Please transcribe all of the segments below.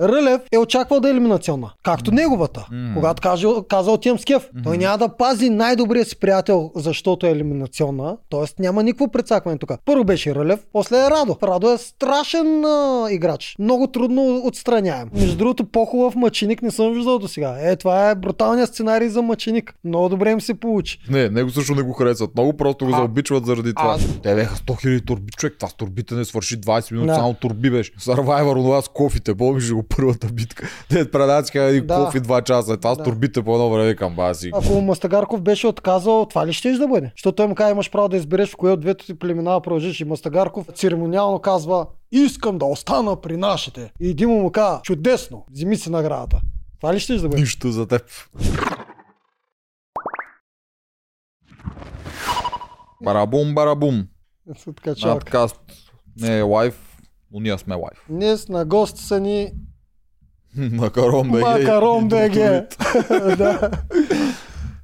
Рълев е очаквал да е елиминационна. Както неговата. М. Когато каже, каза отивам с кеф. Той няма да пази най-добрия си приятел, защото е елиминационна. Тоест няма никакво прецакване тук. Първо беше Рълев, после е Радо. Радо е страшен а, играч. Много трудно отстраняем. Между другото, по-хубав мъченик не съм виждал до сега. Е, това е бруталният сценарий за мъченик. Много добре им се получи. Не, него също не го харесват. Много просто го А- заобичват заради това. А- Те бяха 100 000 турби. Човек, това с турбите не свърши 20 минути, Да. само турби беше. Онова с кофите, помниш ли го първата битка. Те предават един Да. кофи 2 часа. Това с Да. турбите по едно време към баси. Ако Мастагарков беше отказал, това ли ще да бъде? Защото той му каза, имаш право да избереш в кое от двете ти племена продължиш. И Мастагарков церемониално казва, искам да остана при нашите. И Димо му казва, чудесно, вземи си наградата. Това ли ще да бъде? Нищо за теб. Барабум, барабум. Надкаст не е лайв, но ние сме лайв. Днес на гости са ни Макарон БГ. Макарон БГ. да.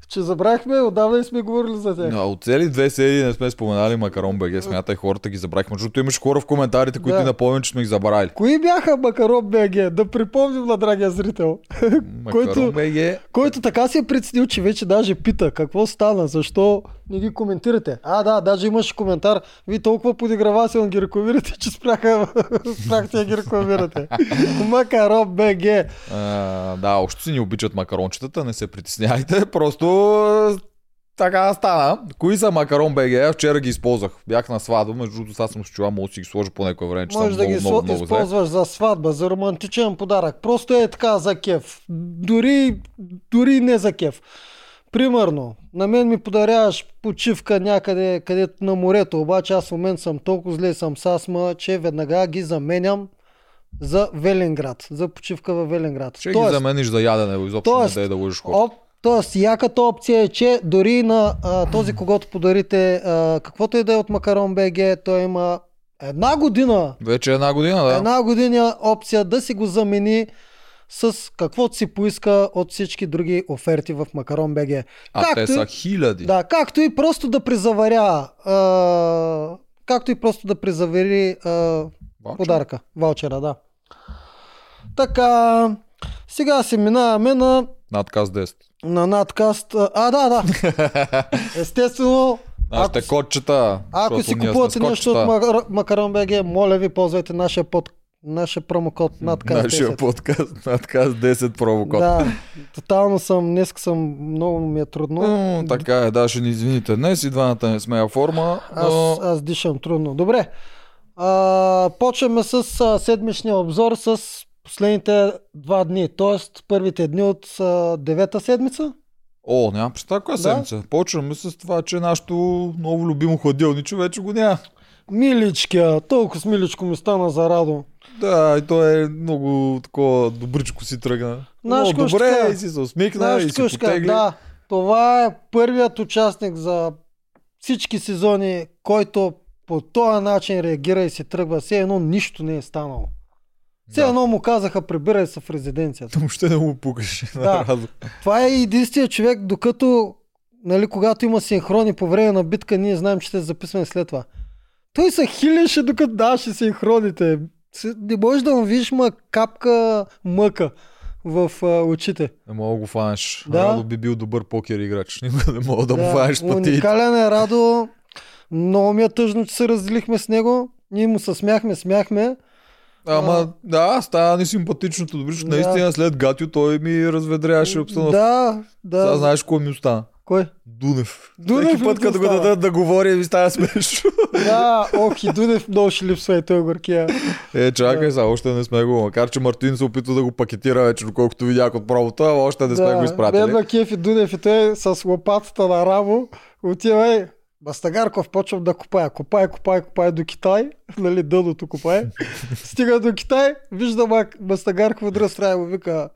Че забрахме, отдавна и сме говорили за тях. А, От цели две серии не сме споменали Макарон БГ. Смятай хората ги забравихме. Между другото имаше хора в коментарите, които Да. напомнят, че сме ги забравили. Кои бяха Макарон БГ? Да припомним на драгия зрител. Който- Макарон БГ. Който така си е преценил, че вече даже пита какво стана, защо не ги коментирате. А, да, даже имаше коментар. Вие толкова подигравателно ги рекламирате, че спряха, спряхте да ги рекламирате. Макарон БГ. А, да, още си ни обичат макарончетата, не се притеснявайте. Просто така стана. Кои са Макарон БГ? Аз вчера ги използвах. Бях на сватба, между другото сега съм с чула, мога да си ги сложа по някое време, че Може да ги много, много, сло- много, зле. използваш за сватба, за романтичен подарък. Просто е така за кеф. Дори, дори не за кеф. Примерно, на мен ми подаряваш почивка някъде, където на морето, обаче аз в момент съм толкова зле съм с астма, че веднага ги заменям за Велинград, за почивка във Велинград. Ще ги замениш за ядене, изобщо тоест, не да лъжиш хората. Оп, тоест, яката опция е, че дори на а, този, когато подарите а, каквото и да е от Макарон БГ, той има една година Вече една година, да. една година опция да си го замени с каквото си поиска от всички други оферти в Макарон БГ. А те и- са хиляди. Да, както и просто да презаверя а, както и просто да презавери а, Ваучер. подаръка, ваучера, да. Така, сега се минаваме на, Надказ 10. на надкаст. А, да, да. Естествено, Нашите ако, ако си купувате нещо от Макарон БГ, моля ви, ползвайте нашия, под, нашия промокод. Нашия 10. подкаст, надказ 10 промокод. Да, тотално съм, днес съм, много ми е трудно. Но, така е, да, ще ни извините днес и двамата не сме форма, но Аз, аз дишам трудно. Добре. А, почваме с а, седмичния обзор с последните два дни, т.е. първите дни от а, девета седмица. О, няма представа коя Да. седмица. Почваме с това, че нашето много любимо хладилниче вече го няма. Миличкия, толкова с миличко ми стана за радо. Да, и то е много такова добричко си тръгна. Знаеш какво добре, ще и си се усмихна, Знаеш, и си ще кажа? потегли. да, това е първият участник за всички сезони, който по този начин реагира и се тръгва. Все едно нищо не е станало. Все Да. едно му казаха, прибирай се в резиденцията. Въобще не му пукаш. Да. Това е единственият човек, докато, нали, когато има синхрони по време на битка, ние знаем, че те записваме след това. Той се хилеше, докато даваше синхроните. Не можеш да му видиш ма капка мъка в а, очите. Не мога да го фанеш. Да. Радо би бил добър покер играч. Никога не мога да, му фанеш пъти. уникален е Радо. Много ми е тъжно, че се разделихме с него. Ние му се смяхме, смяхме. Ама да, става несимпатичното. Добре, че Да. наистина след Гатио той ми разведряваше обстановка. Да, да. Сега знаеш кой ми остана? Кой? Дунев. Дунев Всеки път, като го дадат да говори, ми става смешно. Да, ох, и Дунев много ще липсва и той горкия. Е, чакай сега, още не сме го. Макар, че Мартин се опитва да го пакетира вече, доколкото видях от ама още не сме го изпратили. Бедна Кефи Дунев и той с лопатата на рамо отива и Бастагарков почвам да копая. Копая, копая, копая до Китай. Нали, дъното копая. Стига до Китай, виждам ак Бастагарков и му вика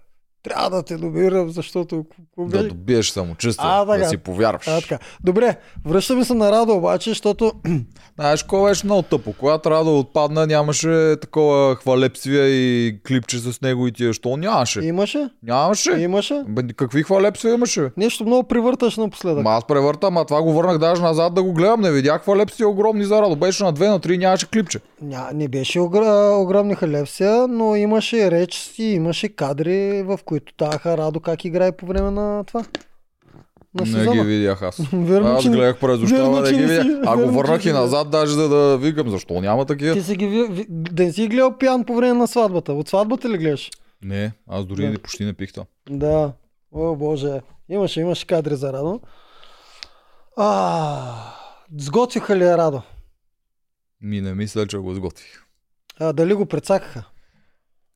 Трябва да те номинирам, защото... Да добиеш самочувствие, А, да така. си повярваш. А, така. Добре, връщаме се на Радо обаче, защото Знаеш, кой беше много тъпо. Когато Радо отпадна, нямаше такова хвалепсвие и клипче с него и тия. Що нямаше? имаше, Нямаше. имаше. Бе, какви хвалепсвия имаше? Нещо много привърташ напоследък. Ма аз превъртам, а това го върнах даже назад да го гледам. Не видях хвалепсия огромни за Радо. Беше на 2 на 3, нямаше клипче. Ня, не беше огр... огромни халепсия, но имаше реч и имаше кадри, в които таха Радо как играе по време на това. На Не ги видях аз. Верно, аз че не- гледах през да че ги не видях. си- А го верно, върнах не и назад, даже за да викам защо няма такива. Ти си ги ви... да не си гледал пиян по време на сватбата. От сватбата ли гледаш? Не, аз дори Да. не почти не пих там. Да. О, боже. Имаше, имаше кадри за Радо. А, сготвиха ли Радо? Ми не мисля, че го сготвих. А, дали го прецакаха?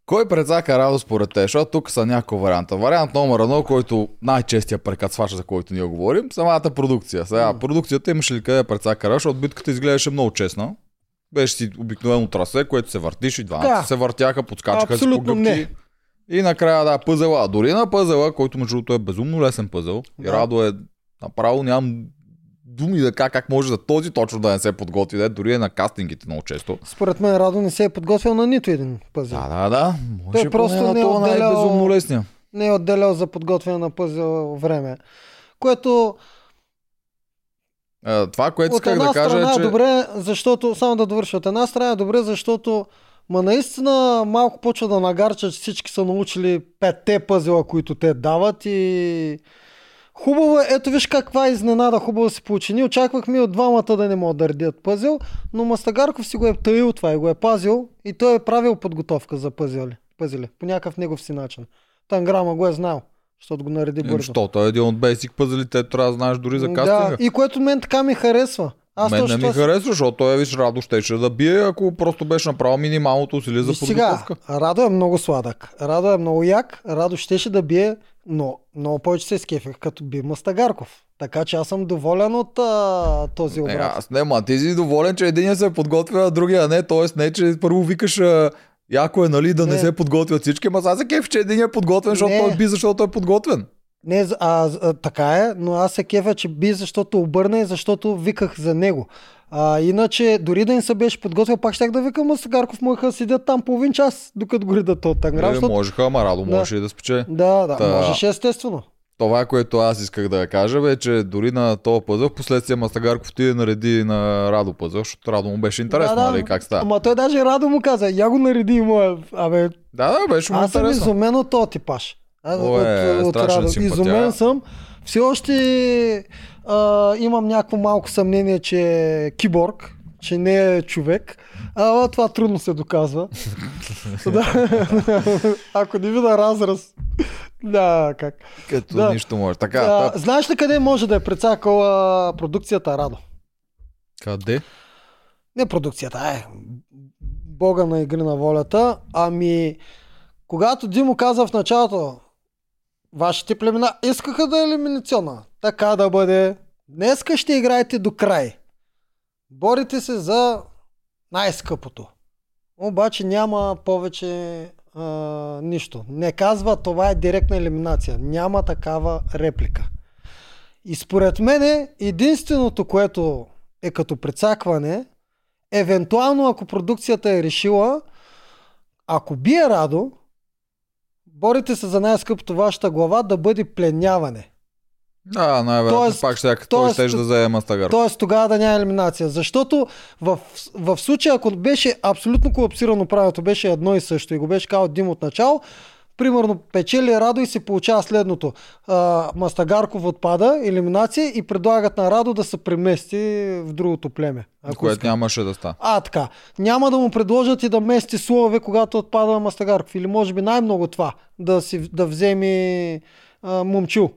Кой предсака радост според те? Защото тук са няколко варианта. Вариант номер едно, който най-честия прекацвач, за който ние говорим, самата продукция. Сега, продукцията имаше ли къде прецака радост, защото битката изглеждаше много честна. Беше си обикновено трасе, което се въртиш и двамата Да. се въртяха, подскачаха си по гъбки. И накрая, да, пъзела. Дори на пъзела, който между другото е безумно лесен пъзел. И Да. Радо е направо нямам думи да кажа как може за този точно да не се подготви. Да, дори е на кастингите много често. Според мен Радо не се е подготвил на нито един пъзел. Да, да, да. Може Той просто на не е отделял- лесния. не е отделял за подготвяне на пъзел време. Което Е, Това, което от исках да кажа страна е, е че... добре, защото, само да довърша, от една страна е добре, защото Ма наистина малко почва да нагарча, че всички са научили петте пъзела, които те дават и хубаво е, ето виж каква изненада хубаво се получи. Ние очаквахме от двамата да не могат да редят пъзел, но Мастагарков си го е таил това и го е пазил и той е правил подготовка за пъзели, пъзели по някакъв негов си начин. Танграма го е знал, защото го нареди Е, бързо. Защото е един от бейсик пъзелите, трябва да знаеш дори за Да, кастинга. и което мен така ми харесва. Аз Мен не ми харесва, защото той е виж Радо щеше да бие, ако просто беше направил минималното усилие за И сега, подготовка. Радо е много сладък. Радо е много як. Радо щеше да бие, но много повече се скефих, като би Мастагарков. Така че аз съм доволен от а, този Не, обрат. аз не, ма ти си доволен, че един се подготвя, а другия не. Тоест не, че първо викаш а, яко е, нали, да не, Не. се подготвят всички, ма сега се кеф, че един е подготвен, защото Не. той би, защото е подготвен. Не, а, а, така е, но аз се кефя, че би, защото обърна и защото виках за него. А, иначе, дори да не се беше подготвил, пак щях да викам Мастагарков, можеха да седят там половин час, докато го редат от Танграм. Е, защото... можеха, ама Радо Да. можеше и да спече. Да, да, Та- можеше естествено. Това, което аз исках да кажа, бе, че дори на този пъзъл, в последствие Мастагарков ти нареди на Радо пъзъл, защото Радо му беше интересно, да, да. нали, как става. Ама той даже Радо му каза, я го нареди моя. Абе, Да, да, беше му Аз съм интересно. изумен от този типаж. А, О, е, страшен Радо. симпатия. Изумен съм. Все още а, имам някакво малко съмнение, че е киборг, че не е човек. А това трудно се доказва. Ако не видя разраз. Да, как. Като Да. нищо може. Така, А, та, знаеш ли къде може да е прецакала продукцията Радо? къде? Не продукцията, е. Бога на игри на волята. Ами, когато Димо каза в началото, вашите племена искаха да е елиминационна. Така да бъде. Днеска ще играете до край. Борите се за най-скъпото. Обаче няма повече а, нищо. Не казва това е директна елиминация. Няма такава реплика. И според мен единственото, което е като прецакване, евентуално ако продукцията е решила, ако бие Радо, борите се за най-скъпото вашата глава да бъде пленяване. Да, най-вероятно пак ще, той тоест- ще да вземе Мастагар. Тоест тогава да няма елиминация. Защото в, в случая, ако беше абсолютно колапсирано правилото, беше едно и също и го беше казал Дим от начало, примерно печели Радо и се получава следното. А, Мастагарков отпада, елиминация и предлагат на Радо да се премести в другото племе. Ако което иска. нямаше да стане. А, така. Няма да му предложат и да мести слове, когато отпада Мастагарков. Или може би най-много това. Да, си, да вземе а, момчил.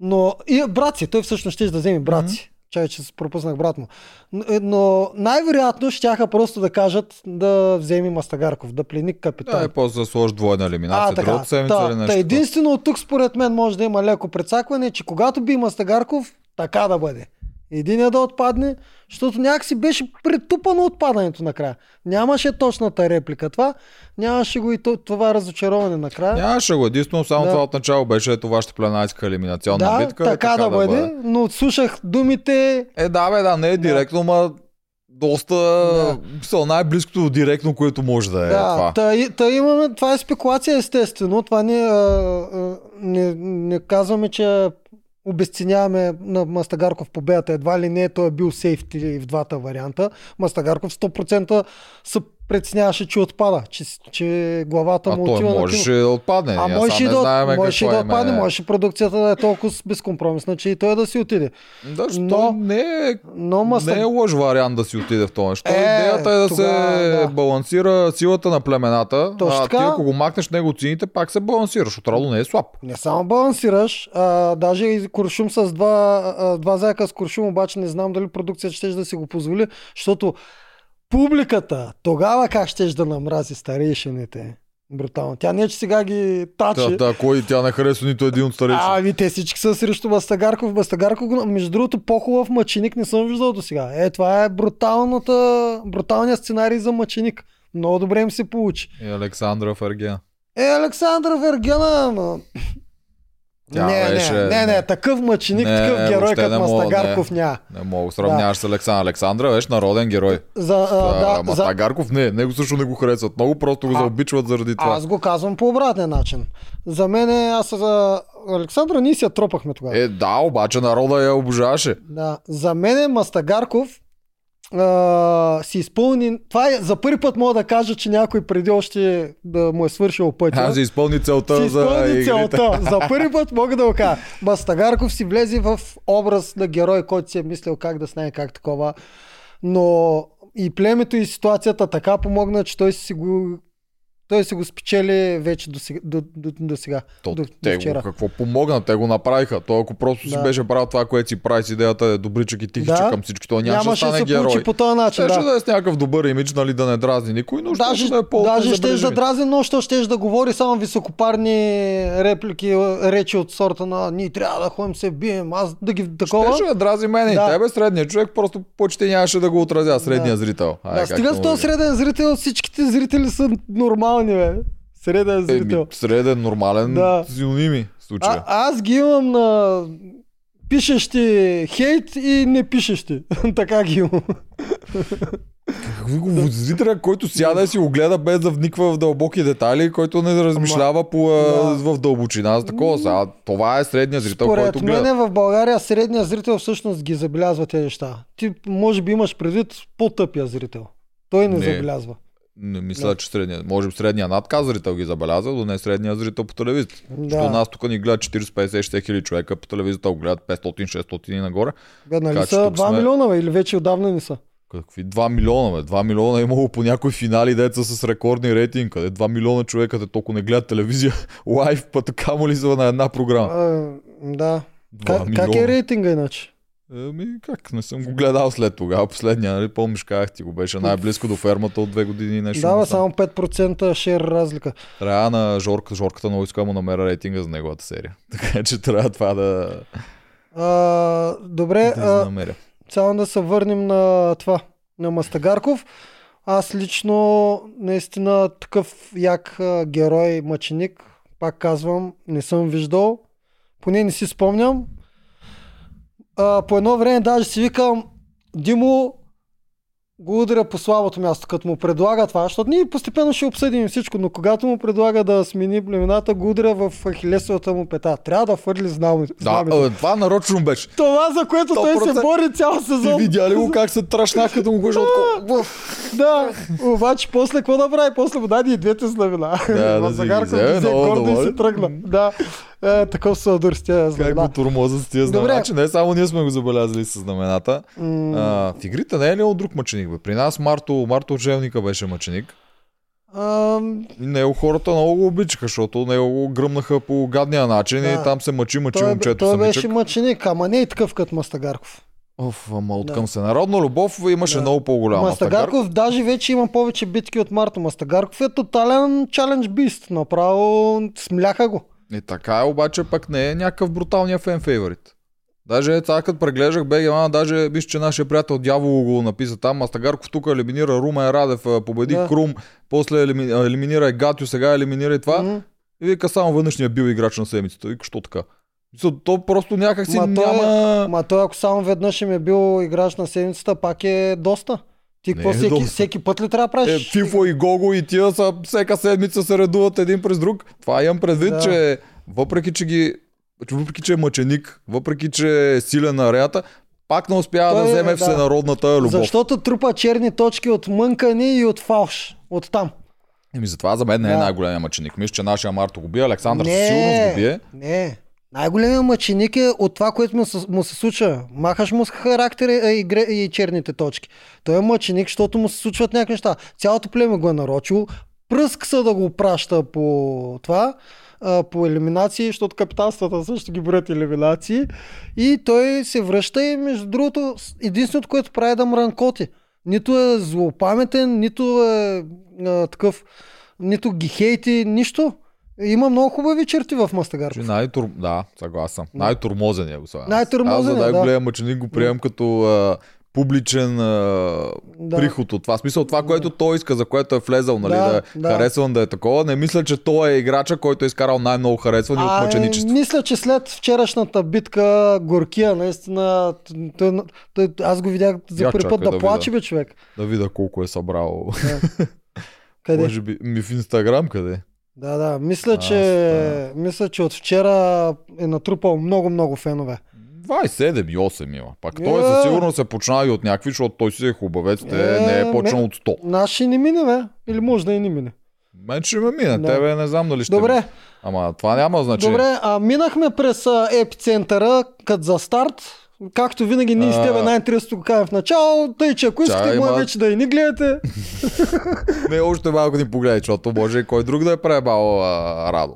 Но и брат си, той всъщност ще да вземе брат си. Чай, че се пропуснах брат му. Но, е, но най-вероятно щяха просто да кажат да вземе Мастагарков, да плени капитан. Да, и после да сложи двойна елиминация. А, така. Другата седмица Та, или та, нещо. единствено от тук според мен може да има леко прецакване, че когато би Мастагарков, така да бъде. Единия да отпадне, защото някакси беше претупано отпадането накрая. Нямаше точната реплика. Това нямаше го и то- това разочароване накрая. Нямаше го. Единствено само Да. това от начало беше ето вашата пленайска елиминационна да, битка. е така, да бъде, но слушах думите Е, да, бе, да, не е директно, ма доста са най-близкото директно, което може да е Да, това. та, та имаме, това е спекулация естествено. Това не, а, а, не, не казваме, че обесценяваме на Мастагарков победата. Едва ли не той е бил сейфти в двата варианта. Мастагарков 100% се преценяваше, че отпада, че, че главата А му отива на кино. да отпадне. А можеше сам и да, можеше и какво да отпадне, е. можеше продукцията да е толкова безкомпромисна, че и той да си отиде. Да, Но- не е Но Маста... Не е лош вариант да си отиде в това нещо. Е, Идеята е да тогава, се да. балансира силата на племената. Точно а ти ако го махнеш него цените, пак се балансираш. Отрало не е слаб. Не само балансираш, а, даже и куршум с два, а, два заека с куршум, обаче не знам дали продукцията ще да си го позволи, защото публиката тогава как ще да намрази старейшините. Брутално. Тя не, че сега ги тачи. Да, да, кой тя не харесва нито един от старейшите. Ами те всички са срещу Бастагарков. Бастагарков, между другото, по-хубав мъченик не съм виждал до сега. Е, това е бруталната, бруталният сценарий за мъченик. Много добре им се получи. И Александра Фергена. Е, Александра Вергена, ама... Тя не, беше- не, не, не, такъв мъченик, Не, такъв не, герой като не Мастагарков няма. Не мога. Сравняваш с Александра. Александра беше народен герой. За, а, Да, да, за, не. Него също не го харесват. Много просто го А, заобичват заради това. аз го казвам по обратен начин. За мен е, аз за Александра ние си я тропахме тогава. Е, да, обаче народа я обожаваше. Да. За мен е Мастагарков а, си изпълни... Това е, за първи път мога да кажа, че някой преди още да му е свършил пътя. Аз изпълни целта си за изпълни игрите. целта. За първи път мога да го кажа. Мастагарков си влезе в образ на герой, който си е мислил как да стане, как такова. Но и племето и ситуацията така помогна, че той си го той си го спечели вече до сега. До, до, до сега То, до, до те вчера. го, какво помогна? Те го направиха. Той ако просто си Да. беше правил това, което си прави с идеята е добричък и тихичък Да. към всички, той нямаше, да стане се герой. по този начин. Щеше Да. да е с някакъв добър имидж, нали, да не дразни никой, но Даже, щеше да е по даже ще да дразни, но що ще да говори само високопарни реплики, речи от сорта на ние трябва да ходим се бием, аз да ги такова. Щеше да дрази мене Да. и тебе, средният човек, просто почти нямаше да го отразя, средния Да. зрител. Ай, Да, стига с този среден зрител, всичките зрители са нормални, бе. Среден зрител. Еми, среден, нормален, Да. синоними в случая. А, аз ги имам на пишещи хейт и не пишещи. така ги имам. Какви го зрителя, който сяда и си го гледа без да вниква в дълбоки детайли, който не размишлява по, да. в дълбочина. За такова сега. Това е средният зрител, Според който гледа. мен в България средният зрител всъщност ги забелязва тези неща. Ти може би имаш предвид по-тъпия зрител. Той не, Не. забелязва. Не мисля, Да. че средния. Може би средния надказ зрител ги забелязва, но не средния зрител по телевизията. Да. Защото нас тук ни гледат 40-50-60 хиляди човека, по телевизията го гледат 500-600 и нагоре. Бе, нали Така са тук 2 сме- милиона, бе, или вече отдавна не са. Какви 2 милиона, бе? 2 милиона е имало по някои финали деца с рекордни рейтинг, къде 2 милиона човека те толкова не гледат телевизия лайв, пък камо ли са на една програма. А, да. 2 Как, как е рейтинга иначе? Еми, как? Не съм го гледал след тогава. Последния, нали? Помниш, казах ти го беше най-близко до фермата от две години нещо. Да, бе, насам. само 5% шер разлика. Трябва на Жорка, Жорката много иска му намеря рейтинга за неговата серия. Така че трябва това да, А, добре, да а, само да се върнем на това, на Мастагарков. Аз лично наистина такъв як герой, мъченик, пак казвам, не съм виждал. Поне не си спомням. А, по едно време даже си викам, Димо, го удря по слабото място, като му предлага това, защото ние постепенно ще обсъдим всичко, но когато му предлага да смени племената, го удря в ахилесовата му пета. Трябва да фърли знамето. Да, е, това нарочно беше. Това, за което той се 100%. бори цял Ти сезон. видя ли го как се трашна, като му го Да, обаче после какво да прави? После му даде и двете знамена. Да, да В си Загарков ги взе, ги взе много гордо и доволен. се тръгна. Да, е, такъв сладур с Как знамена. го турмоза с тия знамена, че не само ние сме го забелязали с знамената. М, А, в игрите не е ли от друг мъченик? Бе? При нас Марто, Марто Учебника беше мъченик. И него хората много го обичаха, защото него го гръмнаха по гадния начин Да. и там се мъчи, мъчи Той, момчето той самичък. беше мъченик, ама не и такъв като Мастагарков. Оф, ама от Да. към всенародна любов имаше Да. много по-голяма. Мастагарков даже вече има повече битки от Марто. Мастагарков е тотален чалендж бист. Направо смляха го. И така е, обаче пък не е някакъв бруталния фен фейворит. Даже сега като преглеждах БГ, даже виж, че нашия приятел Дявол го написа там. Мастагарков тук елиминира Румен Радев, победи Да. Крум, после елими... елиминира и Гатю, сега елиминира и това. М. И вика само ни е бил играч на седмицата. Вика, що така? То просто някак си Ма той е- няма... Ма той ако само веднъж им е бил играч на седмицата, пак е доста. Ти Не какво е всеки, доста. всеки път ли трябва да Е, правиш? Фифо и Гого и тия са всека седмица се редуват един през друг. Това имам предвид, Да. че въпреки, че ги въпреки, че е мъченик, въпреки, че е силен на ареята, пак не успява Той да е, вземе да. всенародната любов. Защото трупа черни точки от мънкани и от фалш. От там. Еми затова за мен не е Да. най-големия мъченик. Мисля, че нашия Марто го бие, Александър със сигурност го бие. не. Най-големият мъченик е от това, което му се, му се случва. Махаш му с характер и, и, черните точки. Той е мъченик, защото му се случват някакви неща. Цялото племе го е нарочило. Пръск са да го праща по това, по елиминации, защото капитанствата също ги броят елиминации. И той се връща и между другото, единственото, което прави е да мранкоти. Нито е злопаметен, нито е а, такъв, нито ги хейти, нищо. Има много хубави черти в Мастагар. Че най-тур... Да, съгласен. Най-турмозен е го сега. Най-турмозен Аз е, за да. най-големия мъченик го приемам като а, публичен а, Да. приход от това. Смисъл това, което той иска, за което е влезал, нали, да, Да, е да. харесван да е такова. Не мисля, че той е играча, който е изкарал най-много харесвани от А, мъченичество. мисля, че след вчерашната битка Горкия, наистина, той, той, аз го видях за Я първи път да, да плаче, бе, човек. Да видя колко е събрал. Къде? Може би ми в Инстаграм къде? Да, да. Мисля, А, че, да. мисля, че от вчера е натрупал много-много фенове. 27 и 8 има. Пак Е. той със сигурност се почна и от някакви, защото той си е хубавец, те Е, не е почнал от 100. Наш ще не мине, бе. Или може да и не мине. Мен ще ме мине, Да. тебе не знам дали ще Добре, мине. Ама това няма значение. добре. А, минахме през епицентъра, като за старт. Както винаги, ние с тебе най-интересното го в начало, тъй че ако искате, може вече да и ни гледате. Не, още малко ни погледай, защото може кой друг да е пребал Радо.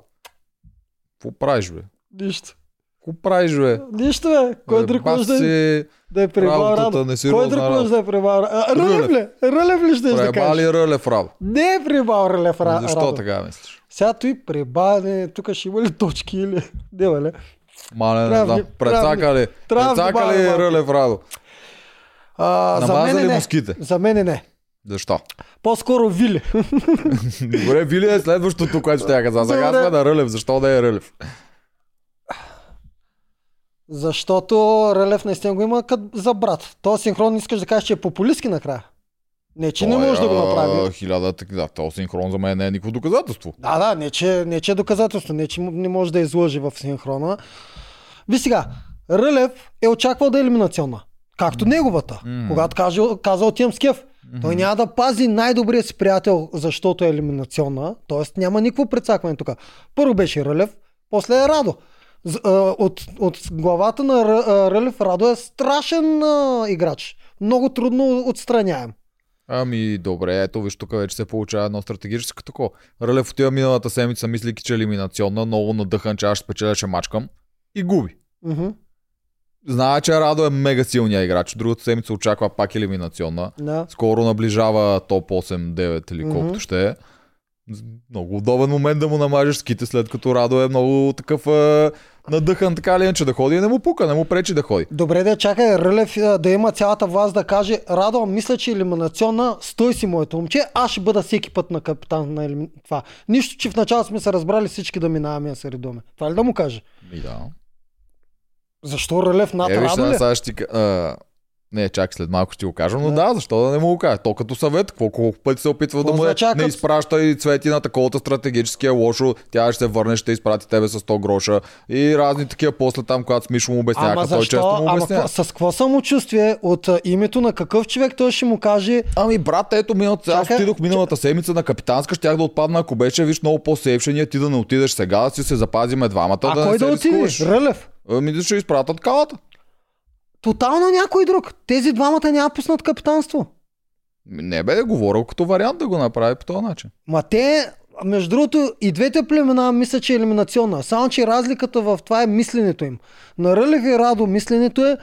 Какво правиш, бе? Нищо. Какво правиш, бе? Нищо, бе. Кой друг може да, си да е пребал Радо? Кой несериозна друг може да е пребал Радо? Рълев ли? Рълев ли ще да кажеш? пребали Рълев Радо. Не е пребал Рълев Ра- Защо Радо. така мислиш? Сега той пребавяне, тук ще има ли точки или... Не, бе, не. Мале, не знам. вни- Прецака ли? трябва Прецака ли внимавай малко. Рълев Радо? А, за мен не. муските? За мен не. Защо? По-скоро Вили. Добре, Вили е следващото, което ще я каза. Сега сме на Рълев. Защо да е Рълев? Защото Рълев наистина го има като за брат. То синхрон искаш да кажеш, че е популистски накрая. Не, че не Той, може да го направи. Хиляда, да, този синхрон за мен не е никакво доказателство. Да, да, не че, не че е доказателство, не че не може да излъжи в синхрона. Ви сега, Рълев е очаквал да е елиминационна. Както неговата. М. Когато каже, каза отивам с кеф. Той няма да пази най-добрия си приятел, защото е елиминационна. Тоест няма никакво прецакване тук. Първо беше Рълев, после е Радо. От, от главата на Рълев Радо е страшен играч. Много трудно отстраняем. Ами, добре, ето виж тук вече се получава едно стратегическо такова. Рълев отива миналата седмица, мислики, че е елиминационна, много надъхан, че аз ще спечеля, ще мачкам. И губи. Мгм. Знае, че Радо е мега силният играч. Другата седмица очаква пак елиминационна. Да. Скоро наближава топ 8-9 или колкото ще е. Много удобен момент да му намажеш ските, след като Радо е много такъв е, надъхан така ли иначе да ходи и не му пука, не му пречи да ходи. Добре, да чакай Рълев да има цялата власт да каже Радо, мисля, че елиминационна, стой си моето момче, аз ще бъда всеки път на капитан на елими... това. Нищо, че в начало сме се разбрали всички да минаваме се редуваме. Това ли да му каже? И да. Защо Рълев над Е, Радо ли? сега ще ти... А, не, чак след малко ще го кажа, но Да. да, защо да не му го кажа? То като съвет, колко, колко пъти се опитва да Какво му означава не изпраща и цвети на таковата стратегически е лошо, тя ще се върне, ще изпрати тебе с 100 гроша и разни такива после там, когато с Мишо му обяснява, Ама той често му Ама обяснява. какво- с какво самочувствие от а, името на какъв човек той ще му каже Ами брат, ето миналата, аз отидох миналата седмица на капитанска, щях да отпадна, ако беше, виж много по-сейфшения, ти да не отидеш сега, да си се запазиме двамата, а да кой да се отиде? Рълев. Ами да ще изпратят калата. Тотално някой друг. Тези двамата няма пуснат капитанство. Не бе, говорил като вариант да го направи по този начин. Ма те, между другото, и двете племена мисля, че е елиминационна. Само, че разликата в това е мисленето им. На Рълев и Радо мисленето е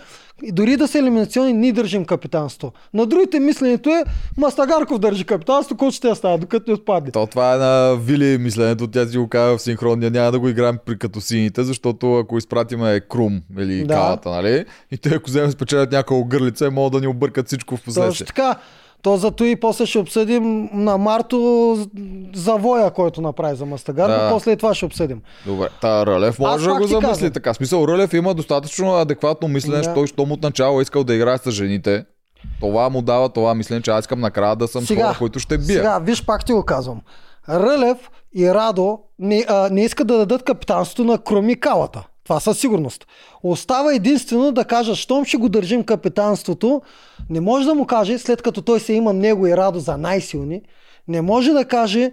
и дори да са елиминационни, ние държим капитанство. На другите мисленето е Мастагарков държи капитанство, който ще става, докато не отпадне. То това е на Вили мисленето, тя си го казва в синхрон, ние няма да го играем при като сините, защото ако изпратиме Крум или Да. Калата, нали? И те ако вземем спечелят няколко гърлица, могат да ни объркат всичко в Точно последствие. така. То зато и после ще обсъдим на Марто завоя, който направи за Мастагар, Да. но после и това ще обсъдим. Добре, та Рълев може да го замисли казвам. така. Смисъл, Рълев има достатъчно адекватно мислене, че той, щом от начало е искал да играе с жените. Това му дава това мислене, че аз искам накрая да съм Сега, хора, които ще бия. Сега, виж, пак ти го казвам. Рълев и Радо не, а, не искат да дадат капитанството на Кроми Калата. Това със сигурност. Остава единствено да кажа, щом ще го държим капитанството, не може да му каже, след като той се има него и Радо за най-силни, не може да каже,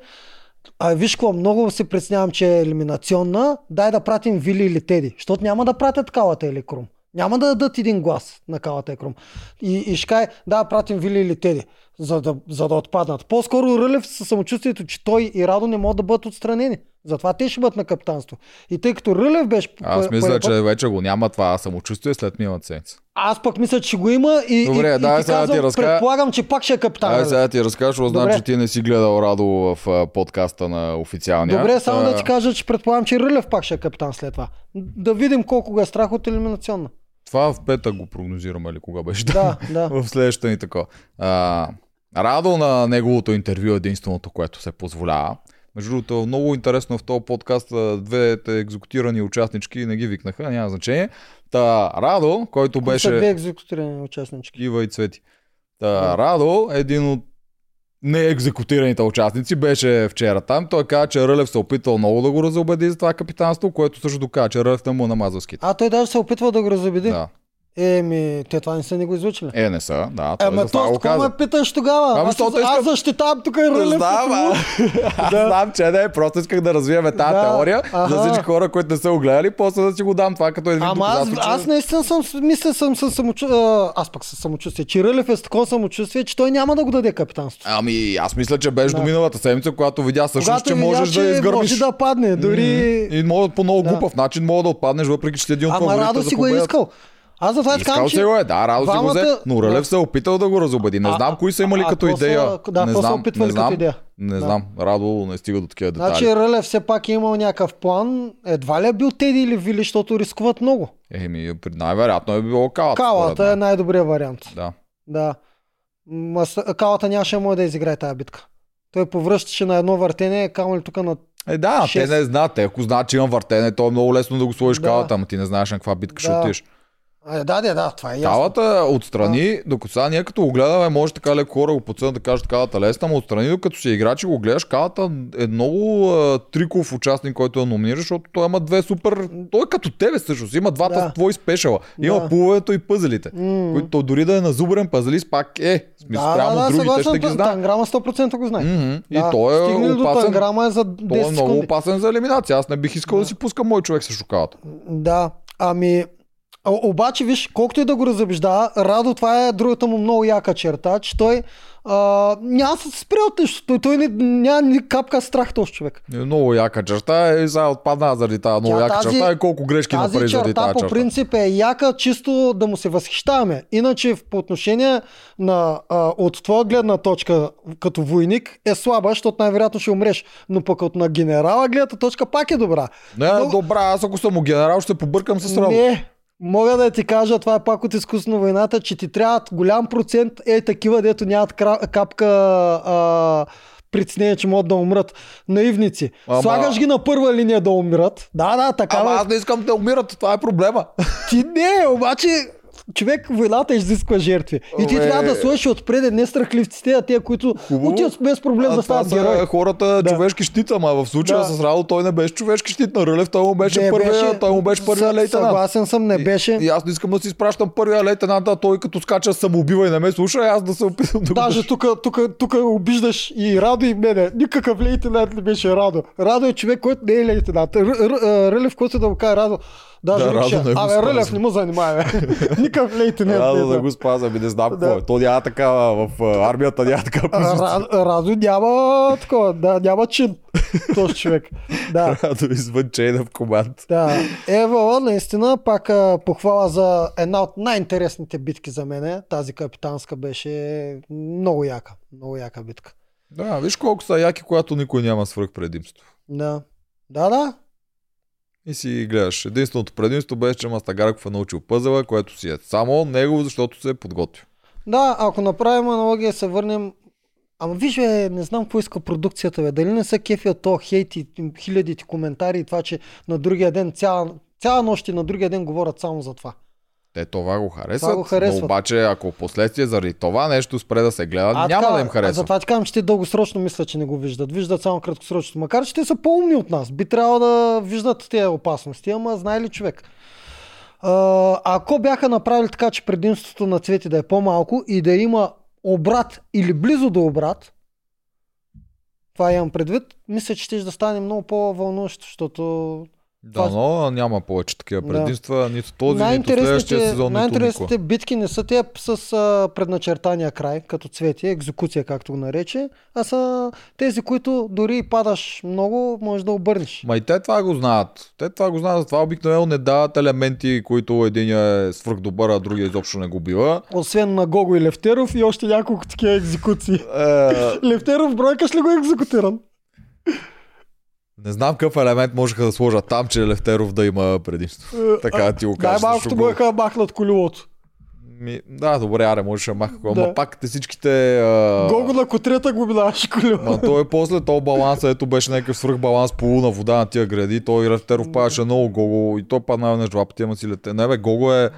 а виж какво, много се притеснявам, че е елиминационна, дай да пратим Вили или Теди, защото няма да пратят Калата или Крум. Няма да дадат един глас на Калата и Крум. И, и ще каже, да, пратим Вили или Теди, за да, за да отпаднат. По-скоро Рълев със самочувствието, че той и Радо не могат да бъдат отстранени. Затова те ще бъдат на капитанство. И тъй като Рълев беше... Аз мисля, че вече го няма това самочувствие след миналата седмица. Аз пък мисля, че го има и, Добре, и, дай и ти сега да ти казвам, разкажа- предполагам, че пак ще е капитан. Ай, Рълев. сега ти разкажа, защото знам, че ти не си гледал Радо в а, подкаста на официалния. Добре, само Та, да ти кажа, че предполагам, че Рълев пак ще е капитан след това. Да видим колко го е страх от елиминационна. Това в петък го прогнозираме ли кога беше? Да, да. в следващата ни тако. А, Радо на неговото интервю е единственото, което се позволява. Между другото, много интересно в този подкаст двете екзекутирани участнички не ги викнаха, няма значение. Та, Радо, който Кои са две беше екзекутирани участнички. Ива и Цвети. Та, Да. Радо, един от неекзекутираните участници, беше вчера там. Той каза, че Рълев се опитал много да го разобеди за това капитанство, което също доказа, че Рълев не му намазал ските. А той даже се опитва да го разобеди. Да. Еми, те това не са ни го изучили. Е, не са, да. Той Ема за това го каза. ме питаш тогава? Ами, аз, аз искам- защитавам тук и Рълев. Знам, а... Аз Да. знам, че не, просто исках да развиеме тази Да, теория за аха. всички хора, които не са го гледали, после да си го дам това като един Ама аз, че- аз наистина съм, мисля съм със самочувствие, аз пък със самочувствие, че Рълев е с такова самочувствие, че той няма да го даде капитанство. Ами, аз мисля, че беше Да. до миналата седмица, когато видя всъщност, Когато че можеш че да изгърмиш. може да падне, дори... И мога по много глупав начин мога да отпаднеш, въпреки че си един от Ама Радо за си го е искал. Аз затова Искал казвам, си че... го е, да, Радо си го взе, но Рълев се е опитал да го разобеди. Не А, знам кои са имали а, като са- идея. да, не знам, не като знам, идея? Не Да. знам, Радо не стига до такива детайли. Значи Рълев все пак е имал някакъв план. Едва ли е бил Теди или Вили, защото рискуват много. Еми, най-вероятно е било калата. Калата е най-добрият вариант. Да. Да. Калата нямаше да може да изиграе тази битка. Той повръщаше на едно въртене, камо ли тук на... Е, да, те Шест. не знаят. Те, ако знаят, че имам въртене, то е много лесно да го сложиш Да. калата, ама ти не знаеш на каква битка ще Да. отидеш. А, да, да, да, това е ясно. Калата отстрани, докато сега ние като го гледаме, може така леко хора го подсъдят да кажат калата лесна, но отстрани, докато си играч и го гледаш, калата е много а, триков участник, който я номинираш, защото той има две супер... Той е като тебе всъщност, има двата Да. твои спешала. Има Да. пуловето и пъзелите, М. които дори да е назубрен пъзелист, пак е. Смисъл, Да, прямо да, да, другите ще ги знаят. Танграма 100% го знае. И Да, той е Стигнали до опасен. Танграма е за Той 10 е много секунди. опасен за елиминация. Аз не бих искал да, си пускам мой човек срещу калата. Да, ами... а, Обаче, виж, колкото и да го разобеждава, Радо, това е другата му много яка черта, че той а, няма се спре от нещо. Той, той не, няма ни капка страх този човек. Е, много яка черта и сега отпадна заради тази много Тя яка тази- черта и колко грешки Тази направи заради черта тази по черта. принцип е яка, чисто да му се възхищаваме. Иначе по отношение на а, от твоя гледна точка като войник е слаба, защото най-вероятно ще умреш. Но пък от на генерала гледната точка пак е добра. Не, Много- добра, аз ако съм генерал, ще побъркам с работа. Не, мога да ти кажа, това е пак от изкуство на войната, че ти трябват голям процент е такива, дето нямат капка а, притеснение, че могат да умрат. Наивници. Ама- Слагаш ги на първа линия да умрат. Да, да, така. Ама аз не искам да умират, това е проблема. Ти не, обаче човек войната изисква жертви. И ти Абе. трябва да сложиш отпред не страхливците, а те, които Хубаво. отиват без проблем А да стават герои. хората Да. човешки щит, ама в случая Да. с Радо той не беше човешки щит на Рълев, той му беше Не първия, той му беше първия Съ- лейтенант. Съгласен съм, не беше. И, и аз не искам да си изпращам първия лейтенант, а той като скача самоубива и не ме слуша, аз да се опитам да Даже тук, тук, тук обиждаш и Радо и мене. Никакъв лейтенант не беше Радо. Радо е човек, който не е лейтенант. Рълев, който да го каже Радо. Даже Да, да, Радо не го Абе. Рълев не му занимава. Никакъв лейтенант. Радо не да го спазва, ми не знам Да. какво е. То няма такава, в армията няма такава А, позиция. Ра- Радо няма такова, да, няма чин. Този човек. Да. Радо извън чейна в команд. Да, Евала наистина пак похвала за една от най-интересните битки за мене. Тази капитанска беше много яка. Много яка битка. Да, виж колко са яки, когато никой няма свръх предимство. Да. Да, да. И си гледаш. Единственото предимство беше, че Мастагарков е научил пъзела, което си е само него, защото се е подготвил. Да, ако направим аналогия се върнем Ама виж, бе, не знам какво иска продукцията, бе. Дали не са кефи от то хейт и хилядите коментари и това, че на другия ден, цяла, цяла нощ и на другия ден говорят само за това. Те това го харесват, Това го харесват. но обаче ако последствие заради това нещо спре да се гледа, няма така, да им А харесва. затова ти казвам, че те дългосрочно мислят, че не го виждат. Виждат само краткосрочно. Макар, че те са по-умни от нас. Би трябвало да виждат тези опасности, ама знае ли човек? А, ако бяха направили така, че предимството на цвети да е по-малко и да има обрат или близо до обрат, това имам предвид, мисля, че ще да стане много по-вълнуващо, защото Да, но няма повече такива Да. предимства, нито този, нито следващия сезон, нито най-интересните битки не са те с а, предначертания край, като цвети, екзекуция, както го нарече, а са тези, които дори и падаш много, можеш да обърнеш. Ма и те това го знаят. Те това го знаят, затова обикновено не дават елементи, които един е свръхдобър, а другия изобщо не го бива. Освен на Гого и Левтеров и още няколко такива екзекуции. Е, Левтеров бройкаш ли го екзекутиран? Не знам какъв елемент можеха да сложат там, че Левтеров да има предимство. Така да ти го кажа. Най-малкото го- еха махнат колелото. Ми, да, добре, аре, можеше да маха, ама Да. пак те всичките... А... Гого на котрета го минаваше колело. Ма той е после то баланс, ето беше някакъв свръхбаланс по луна вода на тия гради. Той Левтеров падаше много Гого и той падна на два пъти, ама си лете. Не бе, Гого е...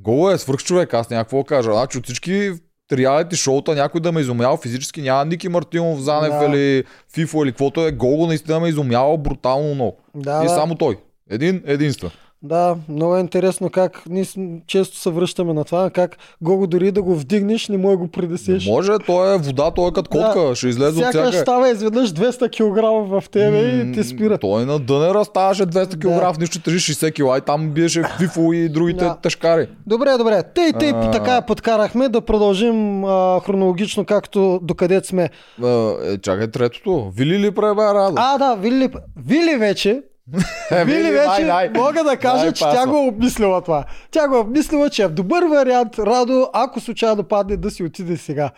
Гого е свръх човек, аз няма какво да кажа. Значи от всички реалити шоута някой да ме е изумял физически, няма Ники Мартинов, Занев Да. или Фифо или каквото е. Гого наистина ме е изумял брутално много. Да, и само той. Един, единствен. Да, много е интересно как ние често се връщаме на това, как Гого дори да го вдигнеш, не може да го Не придесеш. може, той е вода, той е като котка, ще излезе от всяка... става изведнъж 200 кг в тебе и М, те спира. Той на дънера ставаше 200 кг, нищо тежи 60 кг и там биеше Фифо и другите Да. тежкари. Добре, добре. Тъй, тъй, А. така я подкарахме да продължим а, хронологично, както докъде сме. А, Е, чакай третото. Вили ли преба Радо? А, да, Вили, Вили вече, Е, Вили вече най- най- мога да кажа, че най-пасва. тя го е обмислила това. Тя го е обмислила, че е в добър вариант, Радо, ако случайно падне, да си отиде сега.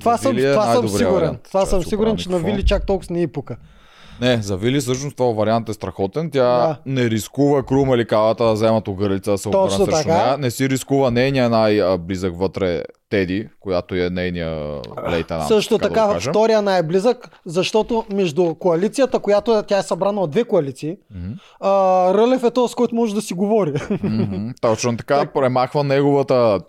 Това, съм, Вили е това съм най-добрият сигурен. вариант. Това Чакай, съм ще сигурен, че на. Вили чак толкова не и пука. Не, за Вили всъщност този вариант е страхотен. Тя Да. не рискува Крума или Калата да вземат огърлица да се обърнат Точно срещу така. нея. Не си рискува нейния най-близък вътре Теди, която е нейния лейтенант. Също така, така, да втория най-близък, защото между коалицията, която е- тя е събрана от две коалиции, а, Рълев е този, с който може да си говори. Мгм, Точно така, премахва неговата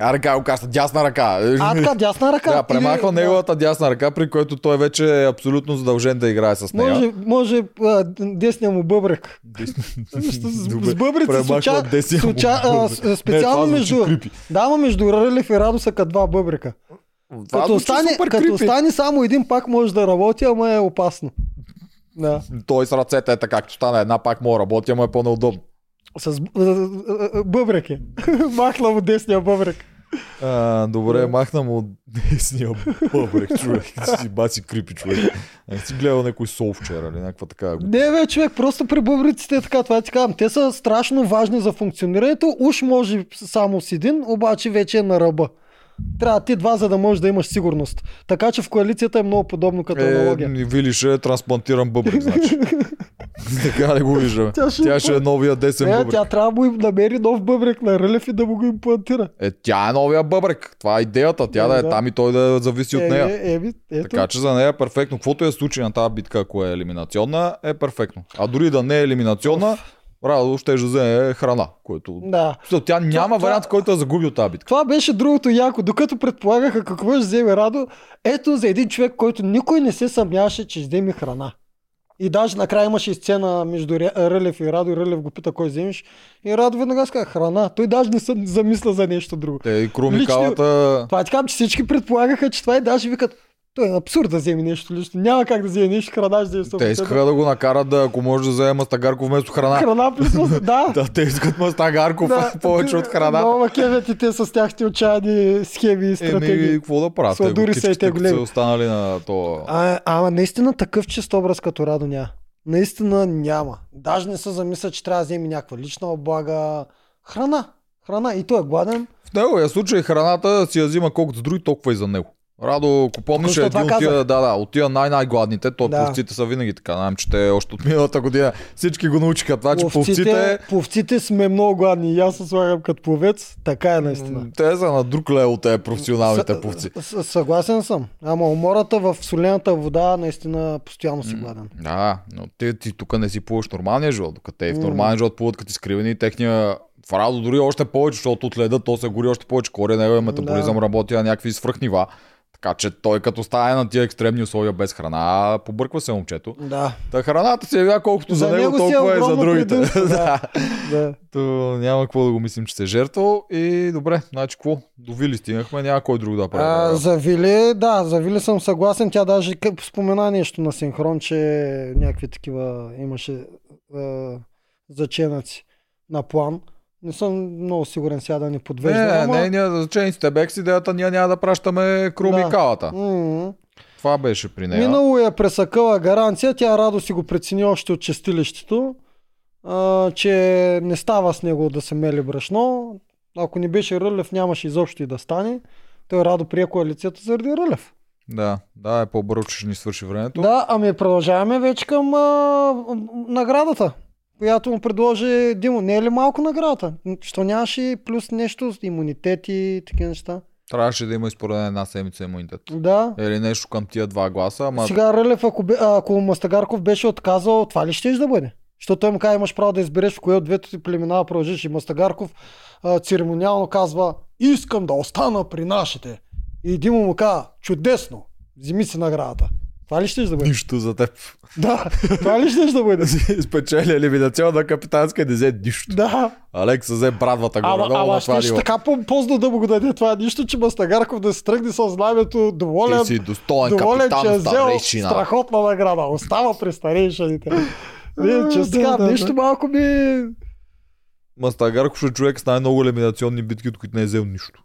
А ръка го казва, дясна ръка. А, така, дясна ръка. Да, премахва Или- неговата дясна ръка, при който той вече е абсолютно задължен да играе с нея. Може, може а, десния му бъбрек. С, с, Добре, с бъбрици случа, случа, а, Не, специално звучи между... крипи. Да, ама между Рълев и Радо са като два бъбрека. Това Като остане, като остане само един пак може да работи, ама е опасно. Да. Той с ръцете е така, както стане една, пак мога да работи, ама е по-неудобно. С б- а, а, а, бъбрек е. Махна му десния бъбрек. А, добре, махна му десния бъбрек, човек. Ти си баци крипи, човек. Не си гледал някой сол вчера или някаква така. Не, бе, човек, просто при бъбриците е така, това ти казвам. Те са страшно важни за функционирането. Уж може само с един, обаче вече е на ръба. Трябва ти два, за да можеш да имаш сигурност. Така че в коалицията е много подобно като Е, аналогия. ни Вили ще е трансплантиран бъбрек, значи. така не го виждаме. Тя ще- Тя ще е новия десен Не, бъбрек. тя трябва да му им намери нов бъбрек на Рълев и да му го имплантира. Е, тя е новия бъбрек. Това е идеята. Тя Е, да е да. там и той да зависи от Е, нея. е, еми, ето. Така че за нея е перфектно. Каквото е случай на тази битка, ако е елиминационна, е перфектно. А дори да не е елиминационна, Радо ще да вземе храна, което... Да. Тя няма това- вариант, който да загуби от тази битка. Това беше другото яко. Докато предполагаха какво ще вземе Радо, ето за един човек, който никой не се съмняваше, че ще вземе храна. И даже накрая имаше и сцена между Рълев и Радо. и Рълев го пита кой вземеш. И Радо веднага каза храна. Той даже не се замисля за нещо друго. Те и Круми Лично-. Това ти казвам, че всички предполагаха, че това и даже викат Той е абсурд да вземе нещо лично. Няма как да вземе нещо, храна ще вземе Те 100%. искаха да го накарат да, ако може да вземе мастагарко вместо храна. Храна плюс да. Да, те искат мастагарков да. повече от храна. Много кевят и те с тяхните отчаяни схеми и стратегии. Еми, какво да правят? Сладури са и те големи. са останали на то. А, ама наистина такъв чист образ като Радо няма. Наистина няма. Даже не се замисля, че трябва да вземе някаква лична облага. Храна. Храна. И той е гладен. В неговия случай храната си я взима колкото с други, толкова и за него. Радо, ако помниш, е един от тия, да, да, от тия най-най-гладните, то Да. пловците са винаги така. Знаем, че те още от миналата година всички го научиха това, че пловците, Пловците, пловците сме много гладни. И аз се слагам като пловец. Така е наистина. те са на друг левел, те професионалните С- пловци. с- Съгласен съм. Ама умората в солената вода наистина постоянно си гладен. Да, но ти, ти тук не си плуваш нормалния живот, докато те в нормалния живот плуват като изкривени и техния в Радо дори още повече, защото от леда то се гори още повече кори, неговия метаболизъм Да. работи на някакви свръхнива. Така че той като стане на тия екстремни условия без храна, побърква се момчето. Да. Та храната си е колкото за, За него, е толкова и за другите. да. да. То няма какво да го мислим, че се е жертвал. И добре, значи какво? До Вили стигнахме, няма кой друг да прави. А, за Вили, да, за Вили съм съгласен. Тя даже спомена нещо на синхрон, че някакви такива имаше а, заченъци на план. Не съм много сигурен сега да ни подвежда. не, ама... не, ние зачени сте бек с идеята, ние няма да пращаме Крум Да. М, Това беше при нея. Минало е пресъкъла гаранция, тя радо си го прецени още от чистилището, а, че не става с него да се мели брашно. Ако не беше Рълев, нямаше изобщо и да стане. Той радо прие коалицията заради Рълев. Да, да, е по-бързо, че ни свърши времето. Да, ами продължаваме вече към а, наградата, която му предложи Димо. Не е ли малко наградата? Що нямаше и плюс нещо, имунитет и такива неща? Трябваше да има изпоред една седмица имунитет. Да. Или нещо към тия два гласа, ама Сега Рълев, ако, бе, ако Мастагарков беше отказал, това ли ще да бъде? Защото той му каза, имаш право да избереш в кое от двете ти племена продължиш. И Мастагарков а, церемониално казва, искам да остана при нашите. И Димо му каза, чудесно, вземи си наградата. Това ли ще да бъде? нищо за теб. да, това ли ще да бъде? Спечели елиминационна капитанска не взе нищо. да. Алекс взе брадвата горе Ама, ама на това ще, така по- поздно да му го даде това нищо, че Мастагарков да се тръгне с знамето доволен, Ти си достоен доволен, че е капитан взел старейшина. страхотна награда. Остава при старейшините. Не, че да, сега да, нещо малко ми... Мастагарков е човек с най-много елиминационни битки, от които не е взел нищо.